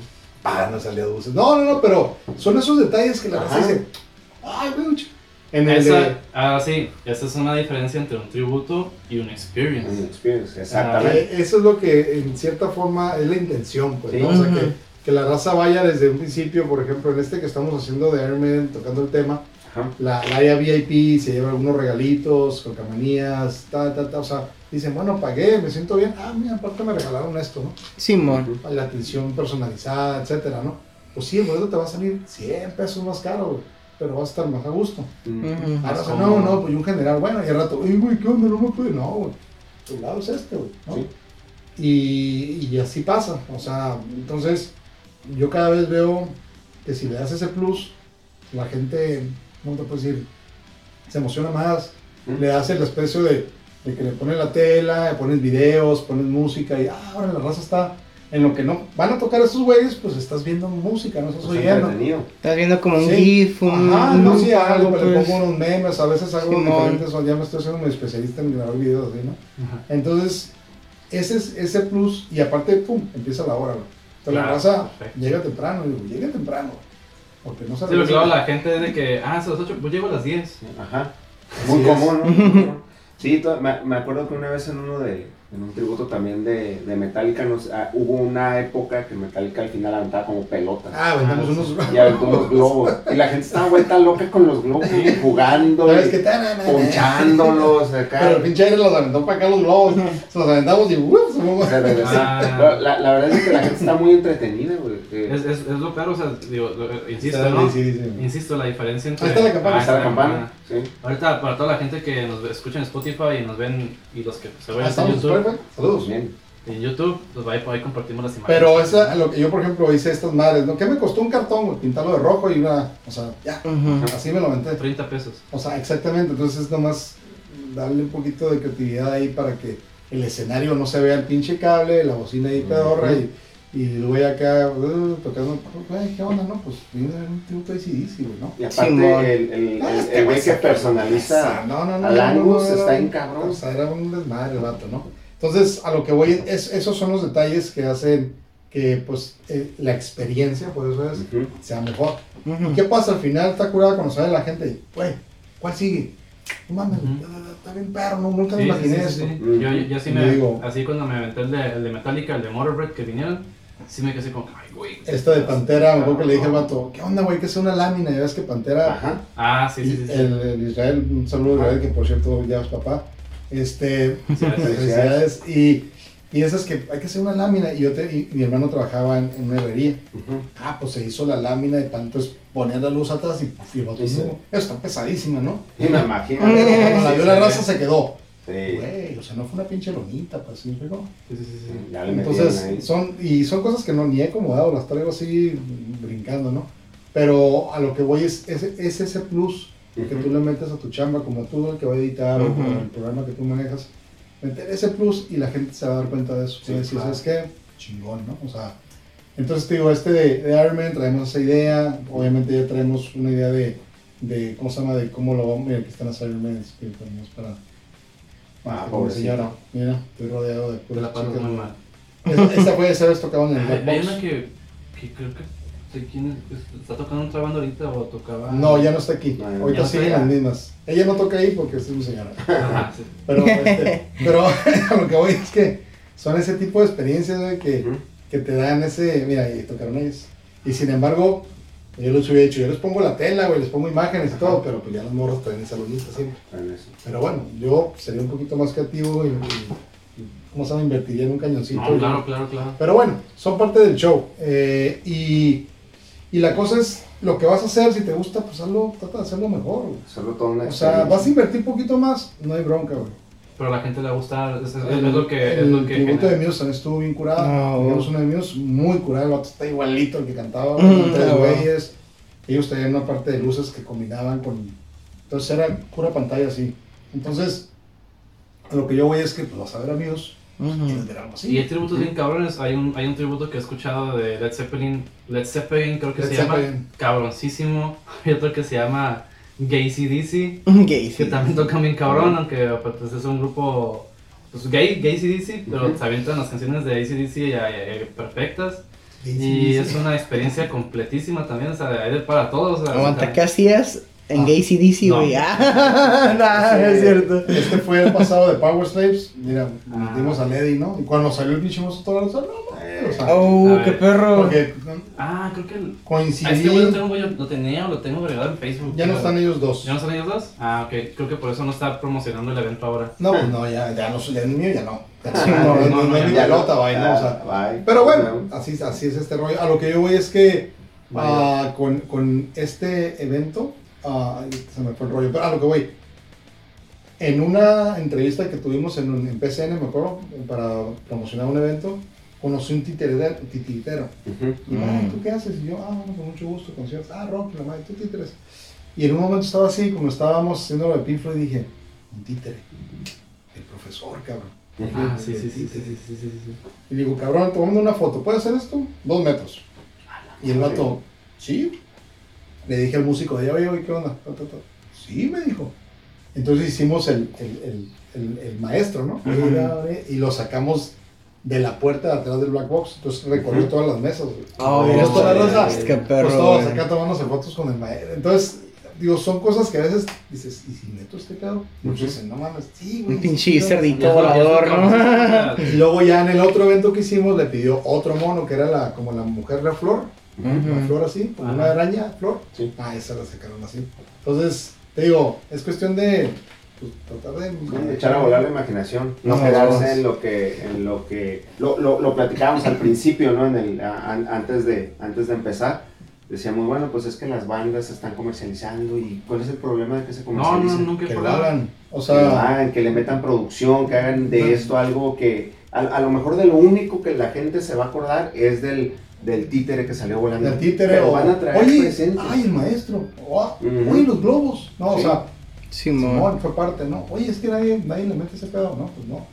Ah, no salía dulce. No, no, no, pero son esos detalles que la raza Ajá. dice, ay, güey, ch-". En el Esa, de... ah, sí, esa es una diferencia entre un tributo y un experience. Un experience, exactamente. Eh, eso es lo que en cierta forma es la intención, pues, Sí. ¿no? O sea, que, que la raza vaya desde un principio, por ejemplo, en este que estamos haciendo de Iron Man, tocando el tema, Ajá. la, la área VIP se lleva algunos regalitos, calcamanías, ta, ta, ta, o sea, dicen, bueno, pagué, me siento bien, ah, mira, aparte me regalaron esto, ¿no? Simón. La atención personalizada, etcétera, ¿no? Pues sí, el boleto te va a salir 100 pesos más caro, güey, pero vas a estar más a gusto. Mm. Ujú. Ah, o sea, como- no, no, pues y un general, bueno, y al rato, "Ey, güey, ¿qué onda? No me puede, no, güey, tu lado es este, güey, ¿no? Sí. Y, y así pasa, o sea, entonces yo cada vez veo que si le das ese plus, la gente, ¿cómo te puedo decir? Se emociona más, Mm. le das el desprecio de, de que le pones la tela, le pones videos, pones música y ah, ahora la raza está en lo que no van a tocar estos güeyes, pues estás viendo música, no estás Pues oyendo. Estás viendo como un Sí. GIF, un. Ajá, no, sí, algo, le pues. pongo unos memes, a veces hago Simón. diferentes, ya me estoy haciendo muy especialista en grabar videos, así, ¿no? Ajá. Entonces, ese es ese plus, y aparte, pum, empieza la hora, güey. Entonces la raza perfecto. llega temprano, digo, llega temprano, porque no Sí, sabe. porque luego la gente es de que, ah, son las 8, pues llego a las 10. Ajá. Así Muy es. común, ¿no? Sí, me, me acuerdo que una vez en uno de, en un tributo también de, de Metallica, nos, ah, hubo una época que Metallica al final aventaba como pelotas. Ah, vendemos Ah, unos. Y aventó unos globos. Y la gente estaba vuelta loca con los globos, jugando, ¿Sabes y qué tal? ponchándolos acá. Pero el pinche aire los aventó para acá los globos, se los aventamos y ¡uf! se. Ah. La, la verdad es que la gente está muy entretenida, güey. Que- Es, es, es lo peor, o sea, digo, lo- insisto, Sí, ¿no? sí, sí. Insisto, la diferencia entre... Ahí está la campana. Ah, Está la campana. Sí. Ahorita, para toda la gente que nos escucha en Spotify y nos ven, y los que se Ah, ven en estamos YouTube, super. Saludos. Bien. en YouTube, pues ahí, ahí compartimos las imágenes. Pero esa, lo que yo, por ejemplo, hice estas madres, ¿no? ¿Qué me costó un cartón, güey? Pintarlo de rojo y una. O sea, ya. Así me lo aventé. 30 pesos. O sea, exactamente. Entonces es nomás darle un poquito de creatividad ahí para que el escenario no se vea el pinche cable, la bocina ahí pedorra y, y el güey acá uh, tocando. Güey, ¿qué onda, no? Pues viene un tributo de ACDC, güey, ¿no? Y aparte, Simón. el, el, Ah, el, este el güey que se- personaliza No, no, no. al no, Angus no, no, está no. en cabrón. O sea, era un desmadre el vato, ¿no? Entonces, a lo que voy, es, esos son los detalles que hacen que, pues, eh, la experiencia, por eso es, Ujú. sea mejor. ¿Y qué pasa? Al final está curada cuando sale la gente güey, ¿cuál sigue? No mames, Ujú. está bien perro, no, nunca me Sí, sí, imaginé sí, esto. sí. Yo, yo, yo sí Y me, digo- así cuando me aventé el de, el de Metallica, el de Motorbread que vinieron, sí me quedé así como, ay, güey. Esta de Pantera, me acuerdo que le dije al vato, ¿qué onda, güey? Que es una lámina, ya ves que Pantera, Ajá. Ah, sí, sí, sí. sí. el, el Israel, un saludo a Israel, que por cierto ya es papá, este, Felicidades. y, y esas que hay que hacer una lámina, y, yo te- y mi hermano trabajaba en, en una herrería, Ujú. ah, pues se hizo la lámina de pan, entonces ponía la luz atrás y, y el vato, Sí, sí. "No, está pesadísima, ¿no? Y me imagino. Pero cuando la vio la raza se quedó, Sí. güey, o sea, no fue una pinche lonita, pues, ¿sí explico? Sí, sí, sí. Ya le Entonces, son, y son cosas que no ni he acomodado, las traigo así brincando, ¿no? Pero a lo que voy es, es, es ese plus que Ujú. tú le metes a tu chamba, como tú el que va a editar o Ujú. como el programa que tú manejas, meter ese plus y la gente se va a dar cuenta de eso. Sí, decir, claro. ¿sabes qué? Chingón, ¿no? O sea, entonces te digo, este de, de Iron Man, traemos esa idea, obviamente ya traemos una idea de, de ¿cómo se llama? De cómo lo vamos, mira, aquí están las Iron Man, que tenemos para... Ah, para pobrecito. enseñar. Mira, estoy rodeado de Te puras la muy mal. Esta puede ser vez tocado en el Hay, hay una que, que creo que sé quién es, está tocando otra banda ahorita o tocaba. No, ya no está aquí. No, no. Ahorita no siguen las mismas. Ella no toca ahí porque es mi señora. Ajá, sí. Pero, este, pero lo que voy es que son ese tipo de experiencias güey, que, que te dan ese. Mira, y tocaron ellos. Y sin embargo, yo les hubiera dicho, yo les pongo la tela, güey, les pongo imágenes y todo, pero pues ya los morros traen esa lonita siempre. En eso. Pero bueno, yo sería un poquito más creativo y, y- y, ¿cómo se llama? Invertiría en un cañoncito. No, y- claro, claro, claro. Pero bueno, son parte del show. Eh, y, y la cosa es, lo que vas a hacer, si te gusta, pues hazlo, trata de hacerlo mejor, güey. Toda una O sea, vas a invertir un poquito más, no hay bronca, güey. Pero a la gente le gusta, es, es- es lo que... Es el lo que tributo de genera. Muse también estuvo bien curado. No. Teníamos uno de Muse muy curado, el otro está igualito al que cantaba, Mm, tres ah, güeyes. Ellos tenían una parte de luces que combinaban con... Entonces era pura pantalla así. Entonces, lo que yo voy es que pues, vas a ver a Muse ver algo así. Y hay tributos bien cabrones. Hay un, hay un tributo que he escuchado de Led Zeppelin. Led Zeppelin creo que Led se Zeppelin. llama. Cabroncísimo. Hay otro que se llama Gacy DC. Gay, Que también tocan bien cabrón, aunque pues, es un grupo pues, gay, Gacy DC, pero Ujú. se avientan las canciones de ACDC perfectas. Y es una experiencia completísima también, o sea, hay de para todos. o sea, Aguanta, ¿qué hacías en Ah. Gay CDC, No. güey? Ah, no, no es cierto. Este fue el pasado de Power Slaves. Mira, Ah. metimos a Lady, ¿no? Y cuando salió el pinche mozo todo, o sea, no, Oh, A qué ver. perro. porque Ah, creo que el... Este güey lo, tengo, yo lo tenía o lo tengo agregado en Facebook. Ya no están ellos dos. ¿Ya no están ellos dos? Ah, ok. Creo que por eso no está promocionando el evento ahora. No, pues no, ya, ya no soy ya es mío, ya no. Ya Sí, no, no, no, es ya mi no. pelota, vaya, ¿no? O sea, Ah, bye. pero bueno, No. así, así es este rollo. A lo que yo voy es que Vaya. ah, con, con este evento, ah, se me fue el rollo, pero a lo que voy. En una entrevista que tuvimos en, un- en PCN, me acuerdo, para promocionar un evento, conocí un titiritero. titiritero. Uh -huh. Y, madre, ¿tú qué haces? Y yo, ah, bueno, con mucho gusto, concierto. Ah, rock, la madre, tú títeres. Y en un momento estaba así, como estábamos haciendo lo de Pink Floyd, dije, un títere. El profesor, cabrón. Ah, sí, sí, sí, sí, sí, sí, sí, Y digo, cabrón, tomando una foto, ¿puedes hacer esto? Dos metros. Y el vato, sí. Le dije al músico, de oye, oye, ¿qué onda? Sí, me dijo. Entonces hicimos el, el, el, maestro, ¿no? Y lo sacamos de la puerta de atrás del black box. Entonces recorrió todas las mesas. güey. Oh, la raza, perro. pues todos acá tomándose fotos con el maestro. Entonces, digo, son cosas que a veces dices, ¿y si meto este pedo? Muchos Ujú. dicen, no mames, sí, güey. Un pinche cerdito volador, ¿no? y luego ya en el otro evento que hicimos le pidió otro mono que era la, como la mujer la flor, la Ujú. flor así, como una araña, flor. Sí. Ah, esa la sacaron así. Entonces, te digo, es cuestión de pues, tratar de, De echar a volar la imaginación, no No, quedarse no. en lo que, en lo que, lo, lo, lo platicábamos al principio, ¿no? En el, a- an- antes de, antes de empezar, decíamos, bueno, pues es que las bandas se están comercializando y ¿cuál es el problema de que se No, no, comercialicen? nunca he que lo hagan. O que, sea, hagan, que le metan producción, que hagan de esto algo que, a, a lo mejor de lo único que la gente se va a acordar es del, del títere que salió volando. del títere Pero o, van a traer oye, presente. ay, el maestro, o, ah, Ujú. oye, los globos. No, Sí. o sea, Simón. Fue parte, ¿no? Oye, es que nadie, nadie le mete ese pedo, ¿no? Pues no.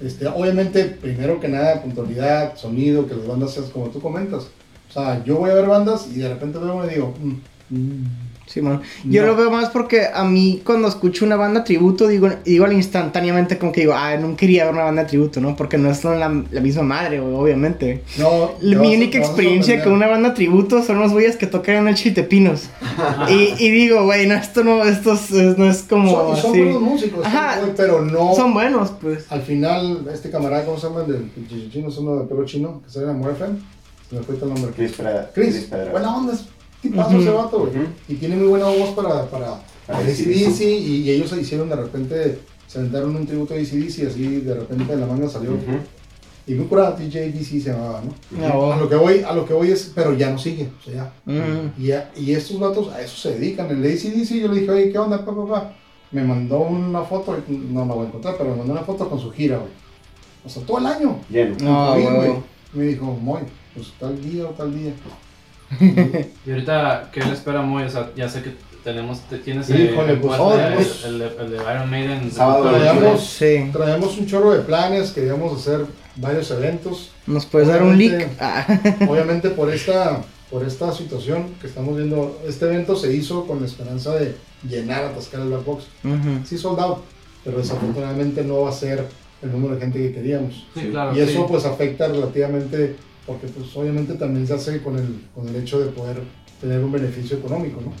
Este, obviamente, primero que nada, puntualidad, sonido, que las bandas sean como tú comentas. O sea, yo voy a ver bandas y de repente veo y digo, mm, mm, Simón. Yo No. lo veo más porque a mí cuando escucho una banda tributo digo, digo al instantáneamente como que digo, ah, no quería ver una banda tributo, ¿no? Porque no son la, la misma madre, obviamente. no. Mi única experiencia con una banda tributo son los güeyes que tocan en el Chiltepinos. y, y digo, güey, no, esto no, esto es- no es como Son, y son así. buenos músicos, Ajá. güey, pero no. Son buenos, pues. Al final, este camarada, ¿cómo se llama? El del pinche chino, es uno de pelo chino, que sale en. Se me fue el nombre. Chris Pedra- Chris, Pedra- buena onda, es tipazo Ujú. ese vato, güey. Y tiene muy buena voz para, para, Para AC/DC. Y, y ellos se hicieron de repente, se aventaron un tributo a ACDC, y así de repente de la manga salió. Ujú. Y muy curada, TJDC se llamaba, ¿no? Ah. A lo que voy, a lo que voy es, pero ya no sigue, o sea, ya. Y, a- y estos vatos a eso se dedican. El de ACDC, yo le dije, oye, ¿qué onda, papá? papá? Me mandó una foto, no la voy a encontrar, pero me mandó una foto con su gira, güey. O sea, todo el año. Lleno. No, Fui, güey. güey. Me dijo, Moy, pues tal día o tal día. Y ahorita, ¿qué le espera Moy? O sea, ya sé que tenemos, te- tienes Híjole, el, pues, oh, el, pues. el, de- el de Iron Maiden. Sábado el- Traíamos- Sí. Traemos un chorro de planes, queríamos hacer varios eventos. ¿Nos puedes dar un Obviamente- leak? Ah. Obviamente por esta, por esta situación que estamos viendo, este evento se hizo con la esperanza de llenar, atascar el Black Box. Ujú. Sí, sold out, pero desafortunadamente no va a ser el número de gente que queríamos. Sí, claro. Y eso sí. pues afecta relativamente, porque pues obviamente también se hace con el, con el hecho de poder tener un beneficio económico, ¿no?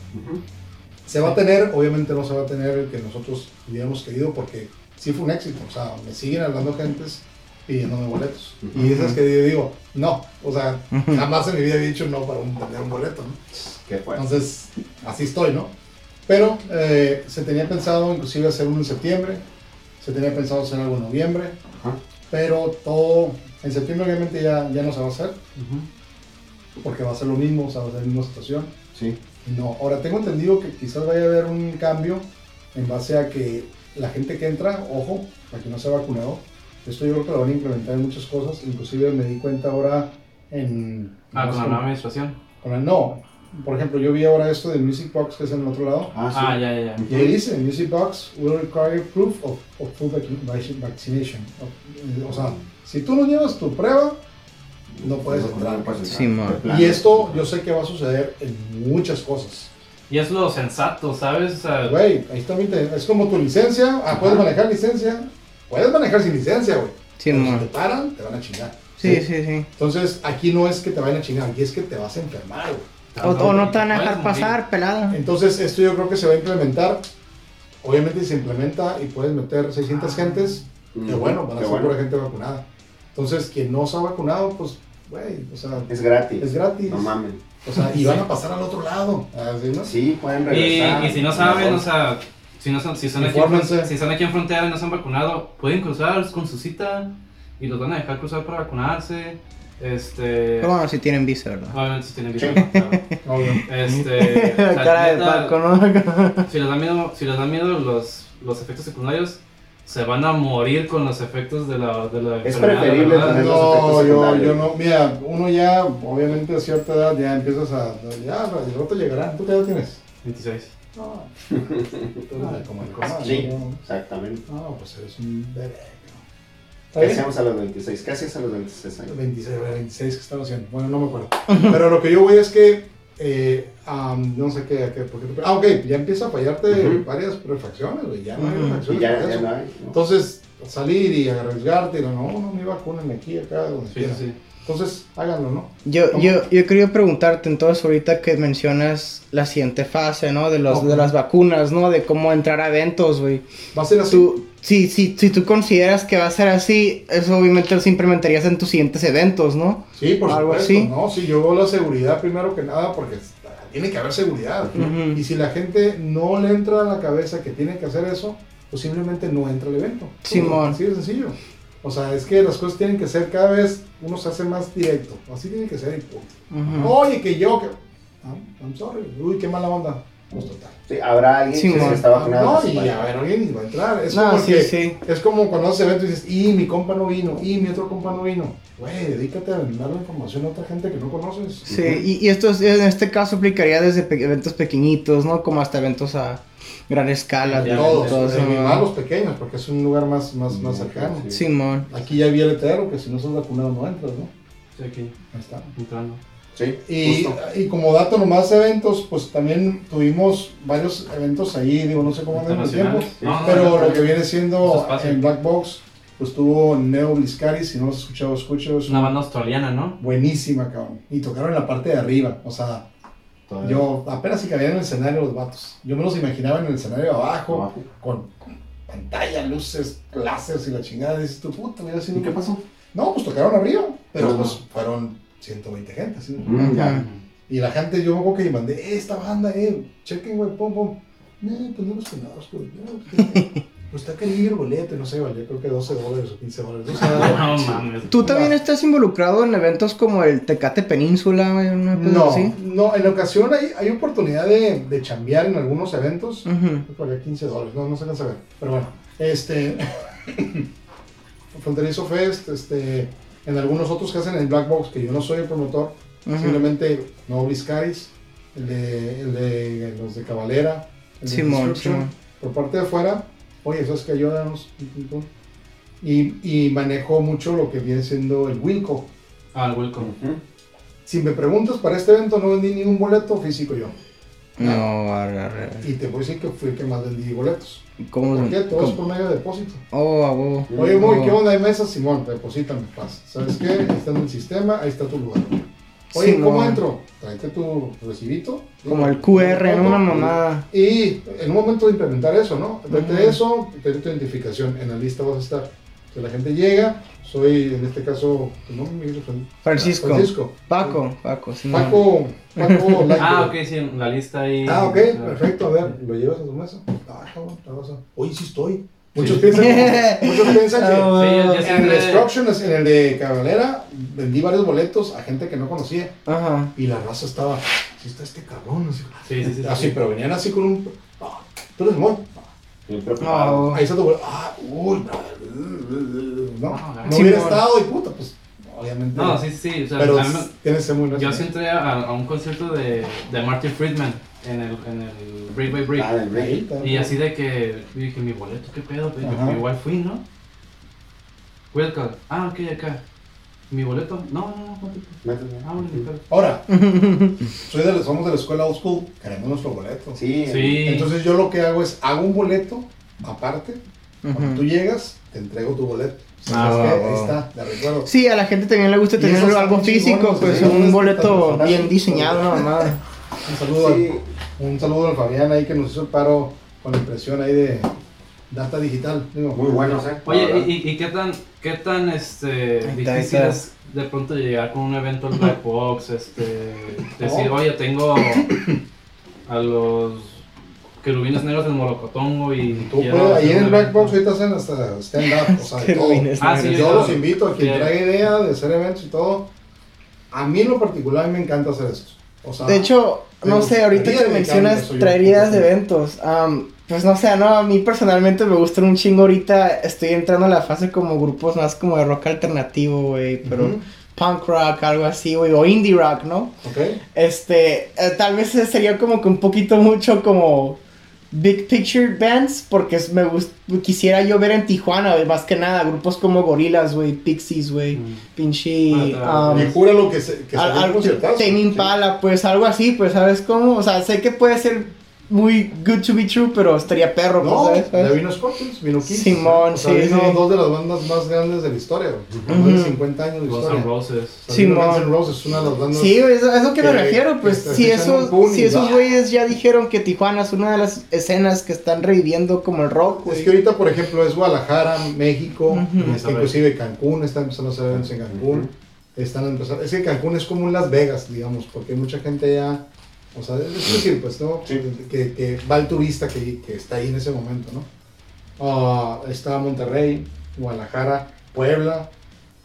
Se va a tener, obviamente no se va a tener el que nosotros hubiéramos querido porque sí fue un éxito, o sea, me siguen hablando gentes pidiéndome boletos. Ujú. Y esas que yo digo, no, o sea, jamás en mi vida había dicho no para un, tener un boleto, ¿no? Qué fuerte. Entonces, así estoy, ¿no? Pero eh, se tenía pensado inclusive hacer uno en septiembre, se tenía pensado hacer algo en noviembre, pero todo, en septiembre obviamente ya, ya no se va a hacer, Ujú. porque va a ser lo mismo, o sea, va a ser la misma situación. Sí. No, ahora tengo entendido que quizás vaya a haber un cambio en base a que la gente que entra, ojo, para que no se ha vacunado, esto yo creo que lo van a implementar en muchas cosas, inclusive me di cuenta ahora en... Ah, no con la nueva administración. con la- no, por ejemplo, yo vi ahora esto del Music Box que es en el otro lado, Ah, sí. Ah, ya, ya, ya. y ahí dice, Music Box will require proof of, of full vac- vac- vaccination. O, o sea, si tú no llevas tu prueba, no puedes No, entrar. no puedes entrar. Sí. Y esto yo sé que va a suceder en muchas cosas. Y es lo sensato, ¿sabes? O sea, Güey, ahí también te- es como tu licencia. Ah, puedes Ajá. manejar licencia. Puedes manejar sin licencia, güey. Sí, si te paran, te van a chingar. Sí, sí, sí. Entonces, aquí no es que te vayan a chingar, aquí es que te vas a enfermar, güey. O, o no te van a dejar pasar, pelada. Entonces, esto yo creo que se va a implementar. Obviamente, si se implementa y puedes meter 600 gentes, qué Ujú, bueno, van a ser bueno. pura gente vacunada. Entonces, quien no se ha vacunado, pues, güey, o sea, Es gratis. es gratis. No mames. O sea, y van a pasar al otro lado. Así, ¿no? Sí, pueden Y, regresar. y si no saben, o sea, si, no son, si, son aquí en, si están aquí en frontera y no se han vacunado, pueden cruzar con su cita y los van a dejar cruzar para vacunarse. Este. Pero bueno, si tienen visa, ¿verdad? Obviamente si tienen visa. Sí. claro. Este. o sea, Cara de Paco, ¿no? Si les da miedo, si les da miedo los, los efectos secundarios, se van a morir con los efectos de la, de la Es enfermedad, preferible ¿verdad? tener- los No, efectos yo, yo no, mira, uno ya, obviamente a cierta edad ya empiezas a, ya, el rato llegará, ¿tú qué edad tienes? 26. No, eres como el comal, Sí, ¿no? exactamente. No, pues eres un bebé, ¿no? ¿Está ¿Qué bien? hacíamos a los 26? ¿Qué hacías a los 26 años? 26, 26 que estaba haciendo, bueno, no me acuerdo. Pero lo que yo voy es que, eh, am, no sé qué, qué por qué- ah, ok, ya empieza a fallarte varias refacciones, güey, ya no hay refacciones. ya, ya no hay. ¿no? Entonces, salir y arriesgarte, y no, no, no me vacunen aquí, acá, donde Sí, quiera. sí. Entonces, háganlo, ¿no? Yo, ¿Cómo? yo, yo quería preguntarte entonces ahorita que mencionas la siguiente fase, ¿no? De, los, Ok. de las vacunas, ¿no? De cómo entrar a eventos, güey. Va a ser así. Tú, si, si, si tú consideras que va a ser así, eso obviamente lo implementarías en tus siguientes eventos, ¿no? Sí, por Algo supuesto. así. No, sí, yo veo la seguridad primero que nada porque tiene que haber seguridad. Ujú. Y si la gente no le entra a la cabeza que tiene que hacer eso, pues simplemente no entra al evento. Simón. Así de sencillo. O sea, es que las cosas tienen que ser cada vez, uno se hace más directo. Así tiene que ser y punto. Ujú. Oye, que yo, que... Ah, I'm sorry. Uy, qué mala onda. Pues total. Sí, habrá alguien Sí, que se está vacunado. No, y a ver, alguien va a entrar. Es No, como sí, que- sí. Es como cuando haces eventos y dices, y mi compa no vino, y mi otro compa no vino. Güey, dedícate a dar la información a otra gente que no conoces. Sí, y, y esto es- en este caso aplicaría desde pe- eventos pequeñitos, ¿no? Como hasta eventos a gran escala. Ya, Todos, todo eso, ¿no? más los pequeños, porque es un lugar más, más, más cercano. sí. Simón. Aquí ya vi el letrero, que si no estás vacunado no entras, ¿no? Sí, aquí, Ahí está. entrando. Sí, Y, y como dato nomás eventos, pues también tuvimos varios eventos ahí, digo, no sé cómo andan el tiempo, Internacionales. No, no, pero no, no, lo que viene siendo en Black Box, pues tuvo Neo Bliscaris, si no lo has escuchado, escucho, es Una banda australiana, ¿no? buenísima, cabrón. Y tocaron en la parte de arriba, o sea, Todavía. yo apenas si cabían en el escenario los vatos. Yo me los imaginaba en el escenario abajo, Abajo. con pantalla, luces, láseres y la chingada. Dices tú, puta, mira así. ¿Y qué pasó? No, pues tocaron arriba, pero pues fueron 120 gente, así. Mm. Y la gente, yo me acuerdo que mandé, "Eh, esta banda, eh, chequen, güey, pum, pum. No, pues no los conozco. No, pues, está calibre el boleto, no sé, valió creo que 12 dólares o 15 dólares. O sea, No mames. ¿Tú también estás involucrado en eventos como el Tecate Península, una cosa no, así? no, en ocasión hay, hay oportunidad de, de chambear en algunos eventos. Ujú. Por 15 dólares, no, no se alcanza a ver. Pero bueno, este. Fronterizo Fest, este. En algunos otros que hacen en Black Box, que yo no soy el promotor, simplemente no Bliscaris, el de, el de los de Cabalera, el de Simón, Description, Simón. por parte de afuera, oye, eso es que ayúdanos. Y, y manejo mucho lo que viene siendo el Wilco. Ah, el. Ujú. Si me preguntas, para este evento no vendí ningún boleto físico yo. No, arre, arre. Y te voy a decir que fui el que más vendí boletos. ¿Cómo? ¿Por qué? Todo es cómo- por medio de depósito. Oh, a huevo. Oye, muy, Oh. ¿qué onda? ¿Hay mesas? Simón, deposítame, paz. ¿Sabes qué? Ahí está en el sistema, ahí está tu lugar. Oye. ¿cómo entro? Tráete tu recibito. Como el QR, ¿no? Una mamada. Y en un momento de implementar eso, ¿no? Vete eso, tu identificación. En la lista vas a estar. Que la gente llega, soy en este caso, tu nombre, Miguel Fran- Francisco. Francisco. Paco, Paco, sí. Paco, Paco, like, Ah, ok, sí, en la lista ahí. Ah, ok, perfecto. A ver, ¿lo llevas a tu mesa? Ah, cabrón, te vas a- Hoy sí estoy. Muchos piensan, que- muchos piensan que Ah, Sí, yo- yo en el Destruction, en el de Cabalera, vendí varios boletos a gente que no conocía. Ajá. Y la raza estaba, sí está este cabrón. Así, Sí, sí, sí. así sí. pero venían así con un. Ah, tú eres. Bien preparado. Oh. Ahí está tu boleto. Ah, uy, no. No, No sí, hubiera estado y puta, pues, obviamente. No, sí, sí, o sea, Pero mí tienes que ser muy yo sí entré a, a un concierto de, de Martin Friedman en el, en el Break by Break. Ah, break. Y así de que dije, mi boleto, qué pedo, Ajá. igual fui, ¿no? Welcome. Ah, ok, acá. ¿Mi boleto? No, no, no. Ah, bueno. Ahora, soy de, la- somos de la escuela old school, queremos nuestro boleto. Sí, Sí. Entonces yo lo que hago es, hago un boleto aparte. Cuando Ujú. tú llegas, te entrego tu boleto. Ah. Ahí está, de recuerdo. Sí, a la gente también le gusta tener algo físico, pues sí, un boleto bien diseñado, no más. Un saludo, Sí. al, un saludo al Fabián ahí que nos hizo el paro con la impresión ahí de data digital. Digo, Muy buenos, ¿eh? Oye, ¿y, qué tan, qué tan este, difícil está. es de pronto llegar con un evento en Black Box? Este, decir, No. oye, tengo a los querubines negros del Molocotongo y. Tú puedes, ahí en Black evento". Box ahorita hacen hasta stand-up, o sea, de Qué todo. Ah, sí. Yo claro. los invito a quien Sí. traiga idea de hacer eventos y todo. A mí en lo particular me encanta hacer esto. O sea, De hecho, no sé, ahorita que mencionas traer ideas de porque- eventos, am, pues no sé, no, a mí personalmente me gustan un chingo ahorita, estoy entrando a la fase como grupos más como de rock alternativo, güey, pero punk rock, algo así, güey, o indie rock, ¿no? ¿Ok? Este, eh, tal vez sería como que un poquito mucho como big picture bands, porque es- me gust quisiera yo ver en Tijuana, güey, más que nada, grupos como Gorillaz, güey, Pixies, güey, Mm. pinche... Ah, am, Y jura lo que se que al- salió al- un conciertazo. Tame Impala, pues algo así, pues sabes cómo, o sea, sé que puede ser muy good to be true, pero estaría perro, No, pues, ¿sabes? ya vino Scorpions, vino Kiss. Simón, o sea, sí, vino sí. dos de las bandas más grandes de la historia, güey. Más de 50 años de Guns historia. N' Roses. O sea, Simón. Guns N' Roses, una de las bandas. Sí, es es lo que me que- refiero, pues si esos, si esos güeyes ya dijeron que Tijuana es una de las escenas que están reviviendo como el rock, güey. Es que ahorita, por ejemplo, es Guadalajara, México, Ujú. este, inclusive Cancún, está empezando a hacer eventos en Cancún. Están empezando, es que Cancún es como un Las Vegas, digamos, porque hay mucha gente ya, o sea, es decir, pues, ¿no? Sí. Que, que va el turista que, que está ahí en ese momento, ¿no? Ah, está Monterrey, Guadalajara, Puebla,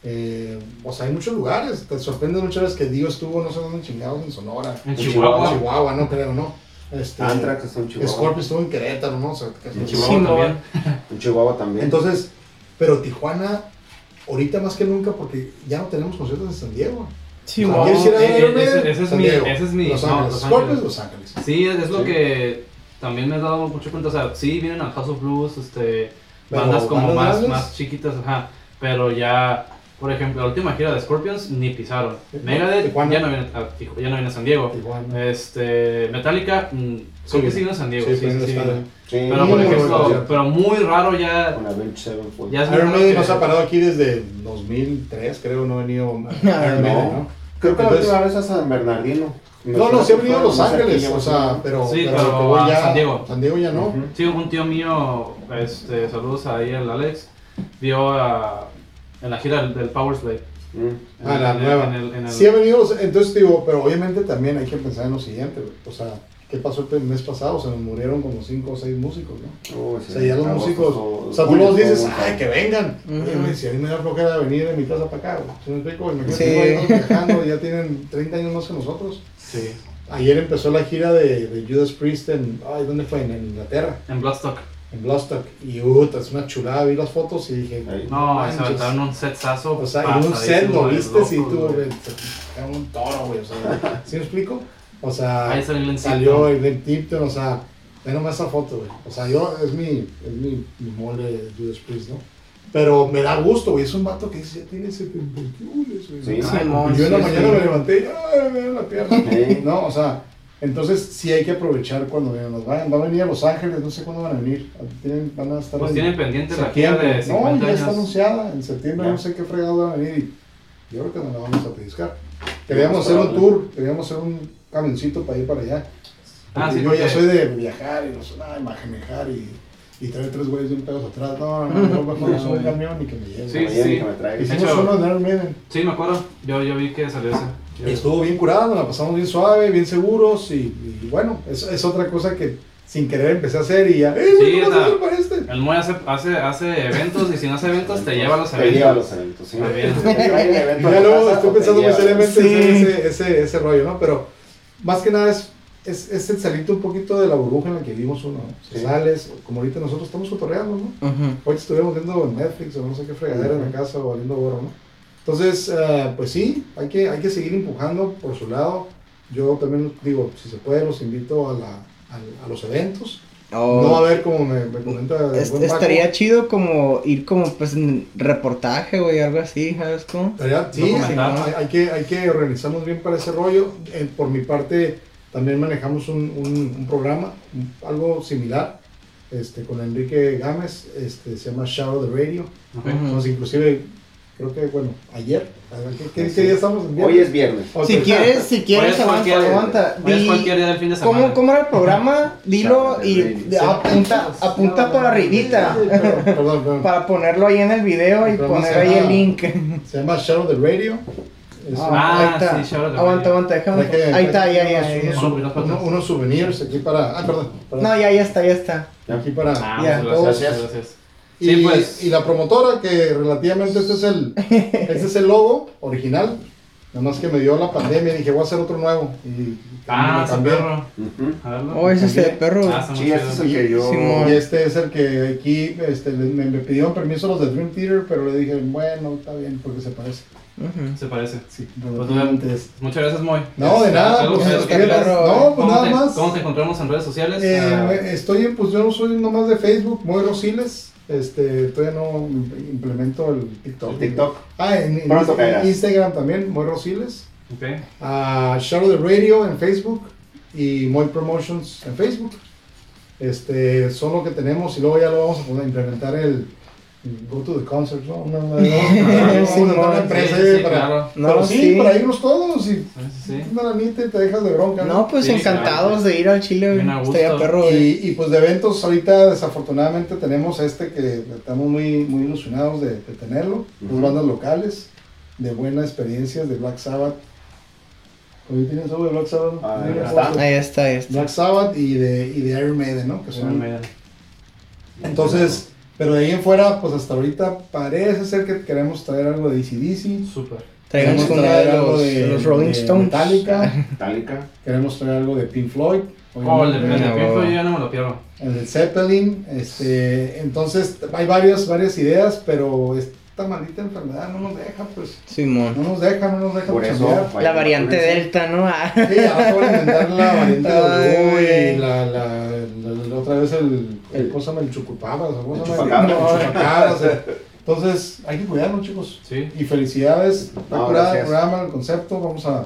eh, o sea, hay muchos lugares. Te sorprende muchas veces que Dios estuvo, no sé dónde chingados, en Sonora, En Chihuahua. en Chihuahua, no creo, ¿no? Este, Anthrax está en Chihuahua. Scorpio estuvo en Querétaro, ¿no? O sea, que- En Sí, Chihuahua no. también. En Chihuahua también. entonces, pero Tijuana, ahorita más que nunca, porque ya no tenemos conciertos en San Diego. Sí, mo- ¿quieres ir a verme? ese- ese es San mi- Diego, ese es mi- Los no, Ángeles. Los Scorpions, Ángeles. Los Ángeles. Sí, es, es lo Sí. que también me he dado mucho cuenta. O sea, sí vienen a House of Blues, este, bandas como bandas más, más chiquitas, ajá. Pero ya, por ejemplo, la última gira de Scorpions ni pisaron. Megadeth ya no viene a, Tiju- ya no viene a San Diego. Tijuana. Este, Metallica, mm, creo que sí viene a San Diego. Sí, sí, pero sí, Pero por ejemplo, pero muy raro ya. Con Avenged Sevenfold. Ya es muy Iron raro Maiden que- nos ha parado aquí desde 2003, creo, no ha venido Iron Maiden, ¿no? Creo que la Entonces- última vez a San Bernardino. No, no, sí ha venido a Los Ángeles, o sea, pero, Sí, pero que voy a San Diego. San Diego ya no. Ujú. Sí, un tío mío, este, saludos ahí al Alex, vio a, en la gira del, del Power Slave. Mm. Ah, la En el- nueva. en el- en el- Sí ha venido, o entonces digo, pero obviamente también hay que pensar en lo siguiente, güey. O sea, ¿qué pasó el mes pasado? Se nos murieron como 5 o 6 músicos, ¿no? Uy, O sea, ya los Agosto, músicos, todo- o sea, tú los dices, ay, que vengan. Ujú. Oye, güey, si a mí me da flojera venir de mi casa para acá, güey. ¿Sí me explico? Imagínate, Sí. viajando, ya tienen 30 años más que nosotros. Sí, Ayer empezó la gira de, de Judas Priest en, ay, ¿dónde fue? En, en Inglaterra, en Bloodstock. En Bloodstock. Y, puta, es una chulada, vi las fotos y dije, Ahí. No, se aventaron un setzazo. O sea, en un set lo viste si locos, tú, era un toro, güey, o sea, ¿sí me explico? O sea, Ahí salió el Glenn Tipton, o sea, ve nomás esa foto, güey. O sea, yo, es mi, es mi, mi mole de Judas Priest, ¿no? Pero me da gusto, güey, es un vato que dice, ya tiene 71, güey. Sí. Ay, Simón, y yo en la sí, mañana sí. me levanté y, ay, me la pierna. No, o sea, entonces sí hay que aprovechar cuando. Nos vayan, va a venir a Los Ángeles, no sé cuándo van a venir. Tienen, van a estar Pues en tienen pendiente la septiembre. de 50 no, ya está anunciada. En septiembre Ya. no sé qué fregado van a venir. Y yo creo que nos la vamos a pellizcar. Queríamos hacer un tour, queríamos hacer un camioncito para ir para allá. Ah, sí, yo porque- ya soy de viajar y no sé nada, de manejar y, y trae tres güeyes bien pedos atrás. No, no, no, mejor no subo un camión y que me lleve. Sí, sí. Hicimos uno de Iron Maiden. Sí, me acuerdo. Yo, yo vi que salió ese. Y estuvo bien curado, nos la pasamos bien suave, bien seguros y, y bueno, es, es otra cosa que sin querer empecé a hacer y ya, ¡eh, Sí, güey, ¿cómo o sea, vas a hacer para este? El Moy hace, hace, hace eventos y si no hace eventos te lleva a los Te lleva a eventos. los eventos, sí. Ya luego estoy pensando muy seriamente Sí. en ese, ese, ese rollo, ¿no? Pero más que nada es, es, es el salirte un poquito de la burbuja en la que vivimos uno, Sí. sales, como ahorita nosotros estamos cotorreando, ¿no? Ujú. Hoy estuvimos viendo Netflix o no sé qué fregadera en la casa o valiendo gorro, ¿no? Entonces, eh, pues sí, hay que, hay que seguir empujando por su lado. Yo también digo, si se puede, los invito a, la, a, a los eventos. Oh, No va a haber, como me, me comenta el es- buen Paco, estaría chido como ir como pues en reportaje, güey, algo así, ¿sabes cómo? estaría- sí, sí, documental. hay, hay que, hay que organizarnos bien para ese rollo. Eh, por mi parte, también manejamos un, un, un programa, un- algo similar, este, con Enrique Gámez, este, se llama Shadow the Radio. Ok. Ujú. Entonces, inclusive, creo que, bueno, ayer, a ver, ¿qué, qué, qué día estamos? ¿En Hoy es viernes. Ok. Si quieres, si quieres, es aguanta, Di- cualquier día del fin de semana. ¿Cómo, ¿Cómo era el programa? Dilo y de- apunta, apunta por arribita. Sí, perdón, perdón, perdón. Para ponerlo ahí en el video y poner ahí el link. Se llama Shadow the Radio. Es un- Ah, ahí está. sí, aguanta, aguanta, déjame. Hay que- Ahí está, ya, ya, unos- unos- Unos souvenirs aquí para. Ah, perdón. perdón. No, ya, ya está, ya está. Aquí para. Ah, Ya, gracias. gracias. Y, Sí, pues. y la promotora, que relativamente este es el, este es el logo original. Nada más que me dio la pandemia y dije, voy a hacer otro nuevo. Y Ah, me ese perro. A verlo. Oh, ese es el perro. Ah, Sí, este es el que yo. Simón. Y este es el que aquí este, me, me pidieron permiso los de Dream Theater, pero le dije, bueno, está bien, porque se parece. Se parece. Sí, Pues, relativamente es. Muchas gracias, Moy. No, de Este, nada, algo pues, que- es que quieras- no, pues ¿Cómo nada te- más. ¿Cómo te encontramos en redes sociales? Eh, Ah, estoy, pues yo no soy nomás de Facebook, muy Rosiles. Este, todavía no implemento el TikTok. El TikTok. Ah, en. Instagram también, muy Rosiles. ok. a Shadow the Radio en Facebook y Moy Promotions en Facebook. Este, son lo que tenemos y luego ya lo vamos a poder implementar el Go to the Concert, ¿no? Una, una, una, Sí, una- una empresa Sí, sí, para... claro. No, pero sí, sí. para irnos todos y Sí, sí, sí. una lanita y te dejas de bronca. No, pues Sí, encantados claro. de ir al Chile. Estaría perro. Y, y pues de eventos ahorita desafortunadamente tenemos este que estamos muy, muy ilusionados de, de tenerlo. Dos Ujú. bandas locales de buenas experiencias de Black Sabbath. Oye, ¿tienes algo de Black Sabbath? Ah, ya está. Ahí está, ahí está. Black Sabbath y de, y de Iron Maiden, ¿no? Que son- Iron Maiden. entonces, pero de ahí en fuera, pues hasta ahorita parece ser que queremos traer algo de DCDC. Súper. Queremos traer de algo los, de- de los Rolling de Stones. Metallica. Metallica. Queremos traer algo de Pink Floyd. Oh, el de, Pink Floyd yo no me lo pierdo. el de Zeppelin. Este, entonces, hay varias, varias ideas, pero esta maldita enfermedad no nos deja, pues. Simón. No nos deja, no nos deja Por eso. La variante. Delta, ¿no? Ah. Sí, ahora van a inventar la variante güey. y la, la, la- la otra vez el, el, ¿cómo se llama? El chucupabras, o ¿cómo El chupacabras, eh. Entonces, hay que cuidarnos, chicos. Sí. Y felicidades, está el gracias. programa, el concepto, vamos a,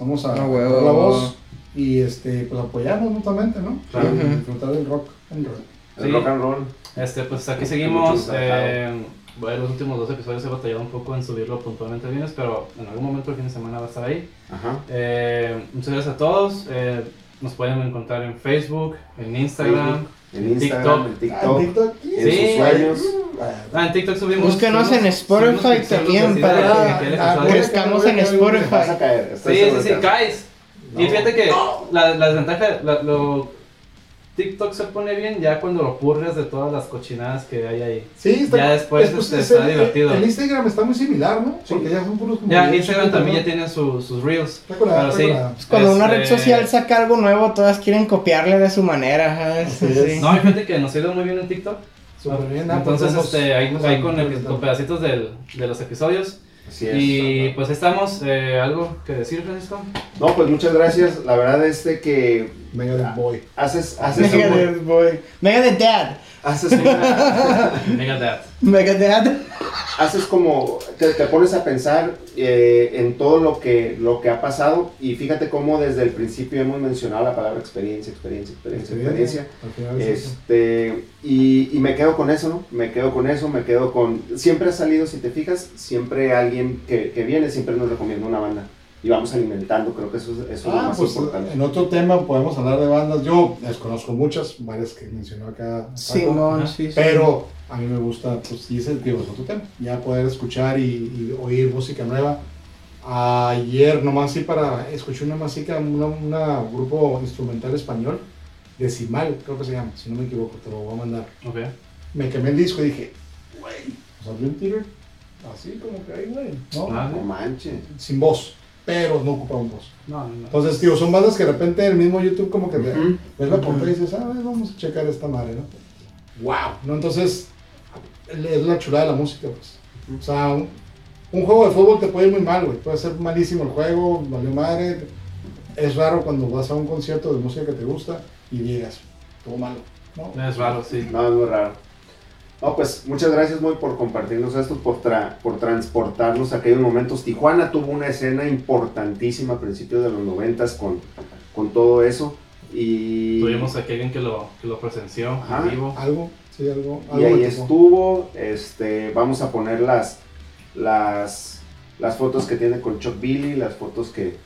vamos a Ah, la voz y este, pues apoyarnos mutuamente, ¿no? Claro. Disfrutar del rock and roll. El Sí. rock and roll. Este, pues aquí seguimos. Eh, bueno, los últimos dos episodios he batallado un poco en subirlo puntualmente bien, pero en algún momento el fin de semana va a estar ahí. Ajá. Eh, muchas gracias a todos. Eh, nos pueden encontrar en Facebook, en Instagram. En Instagram, en Ah, TikTok. TikTok. En Sí. sus sueños. Ah, en TikTok subimos. Búsquenos en Spotify también para ah, crezcamos en Spotify. Vas a caer. estoy Sí, sí, sí, caes. Y fíjate que la, la desventaja, la- lo, TikTok se pone bien ya cuando lo purgas de todas las cochinadas que hay ahí. Sí, está, Ya después, este, es está el- divertido. El Instagram está muy similar, ¿no? Sí. Porque ya son puros como Ya, Instagram también ¿no? ya tiene su- sus reels. Curada, Pero sí. Pues Cuando una red Este- social saca algo nuevo, todas quieren copiarle de su manera, es. Sí. No, hay gente que nos ha ido muy bien en TikTok. Súper bien, ah, pues Entonces, vamos- este, ahí, ahí a- con, el- con pedacitos del- de los episodios. Así es. Y pues estamos. Eh, ¿Algo que decir, Francisco? No, pues muchas gracias. La verdad es de que Megadeth Boy. haces, haces, Megadeth, boy. Megadeth Dad. haces, una- Mega Dad. Megadeth. Haces como, te, te pones a pensar eh, en todo lo que, lo que ha pasado y fíjate cómo desde el principio hemos mencionado la palabra experiencia, experiencia, experiencia, experiencia. Este, y, y me quedo con eso, ¿no? Me quedo con eso, me quedo con... Siempre ha salido, si te fijas, siempre alguien que, que viene siempre nos recomienda una banda. y vamos alimentando, creo que eso es, eso es lo Ah, más pues importante. en otro tema podemos hablar de bandas. Yo desconozco muchas, varias que mencionó acá. Sí, Paco, no, sí. Pero a mí me gusta, pues, y ese digo, es otro tema. Ya poder escuchar y, y oír música nueva. Ayer nomás sí para, escuché una música, una, una grupo instrumental español, Decimal, creo que se llama, si no me equivoco, te lo voy a mandar. Ok. Me quemé el disco y dije, güey, o sea, Dream Theater, así como que ahí, güey, ¿no? Ah, No manches. Sin voz, pero no ocupa un voz. No, no, no. Entonces, tío, son bandas que de repente en el mismo YouTube como que te, Ujú. ves la portada y dices, ah, vamos a checar esta madre, ¿no? ¡Wow! ¿no? Entonces, es la chulada de la música, pues. O sea, un, un juego de fútbol te puede ir muy mal, güey. Puede ser malísimo el juego, valió madre. Es raro cuando vas a un concierto de música que te gusta y llegas, todo malo, ¿no? Es raro, sí. No, es muy raro. No, pues muchas gracias muy por compartirnos esto, por, tra- por transportarnos a aquellos momentos. Tijuana tuvo una escena importantísima a principios de los noventas con, con todo eso. Y, Tuvimos aquí alguien que lo, que lo presenció Ajá. en vivo. Algo, sí, algo. y ahí estuvo. Este, vamos a poner las, las, las fotos que tiene con Chuck Billy, las fotos que,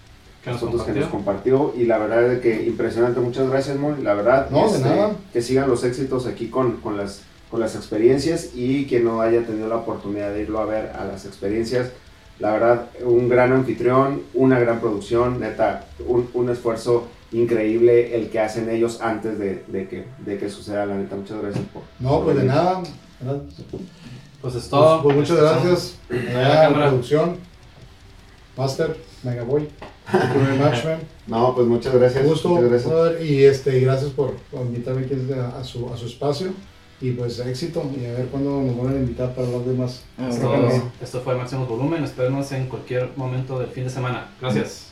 Que nos las fotos que nos compartió. Y la verdad es que impresionante. Muchas gracias, Moy. La verdad, No, de este, nada. que sigan los éxitos aquí con, con las con las experiencias y quien no haya tenido la oportunidad de irlo a ver a las experiencias. La verdad, un gran anfitrión, una gran producción, neta, un, un esfuerzo increíble el que hacen ellos antes de, de que, de que suceda, la neta. Muchas gracias por... No, pues de nada. Pues es todo. Pues, pues muchas gracias. la Allá, cámara. producción. Master, much, man. No, pues muchas gracias. Un gusto. Muchas gracias. brother, Y este, gracias por, invitarme aquí a, a su, a su espacio. Y pues éxito. Y a ver cuándo nos vuelven a invitar para hablar de más. Ah, Esto, esto fue Máximo Volumen. Espérenos en cualquier momento del fin de semana. Gracias.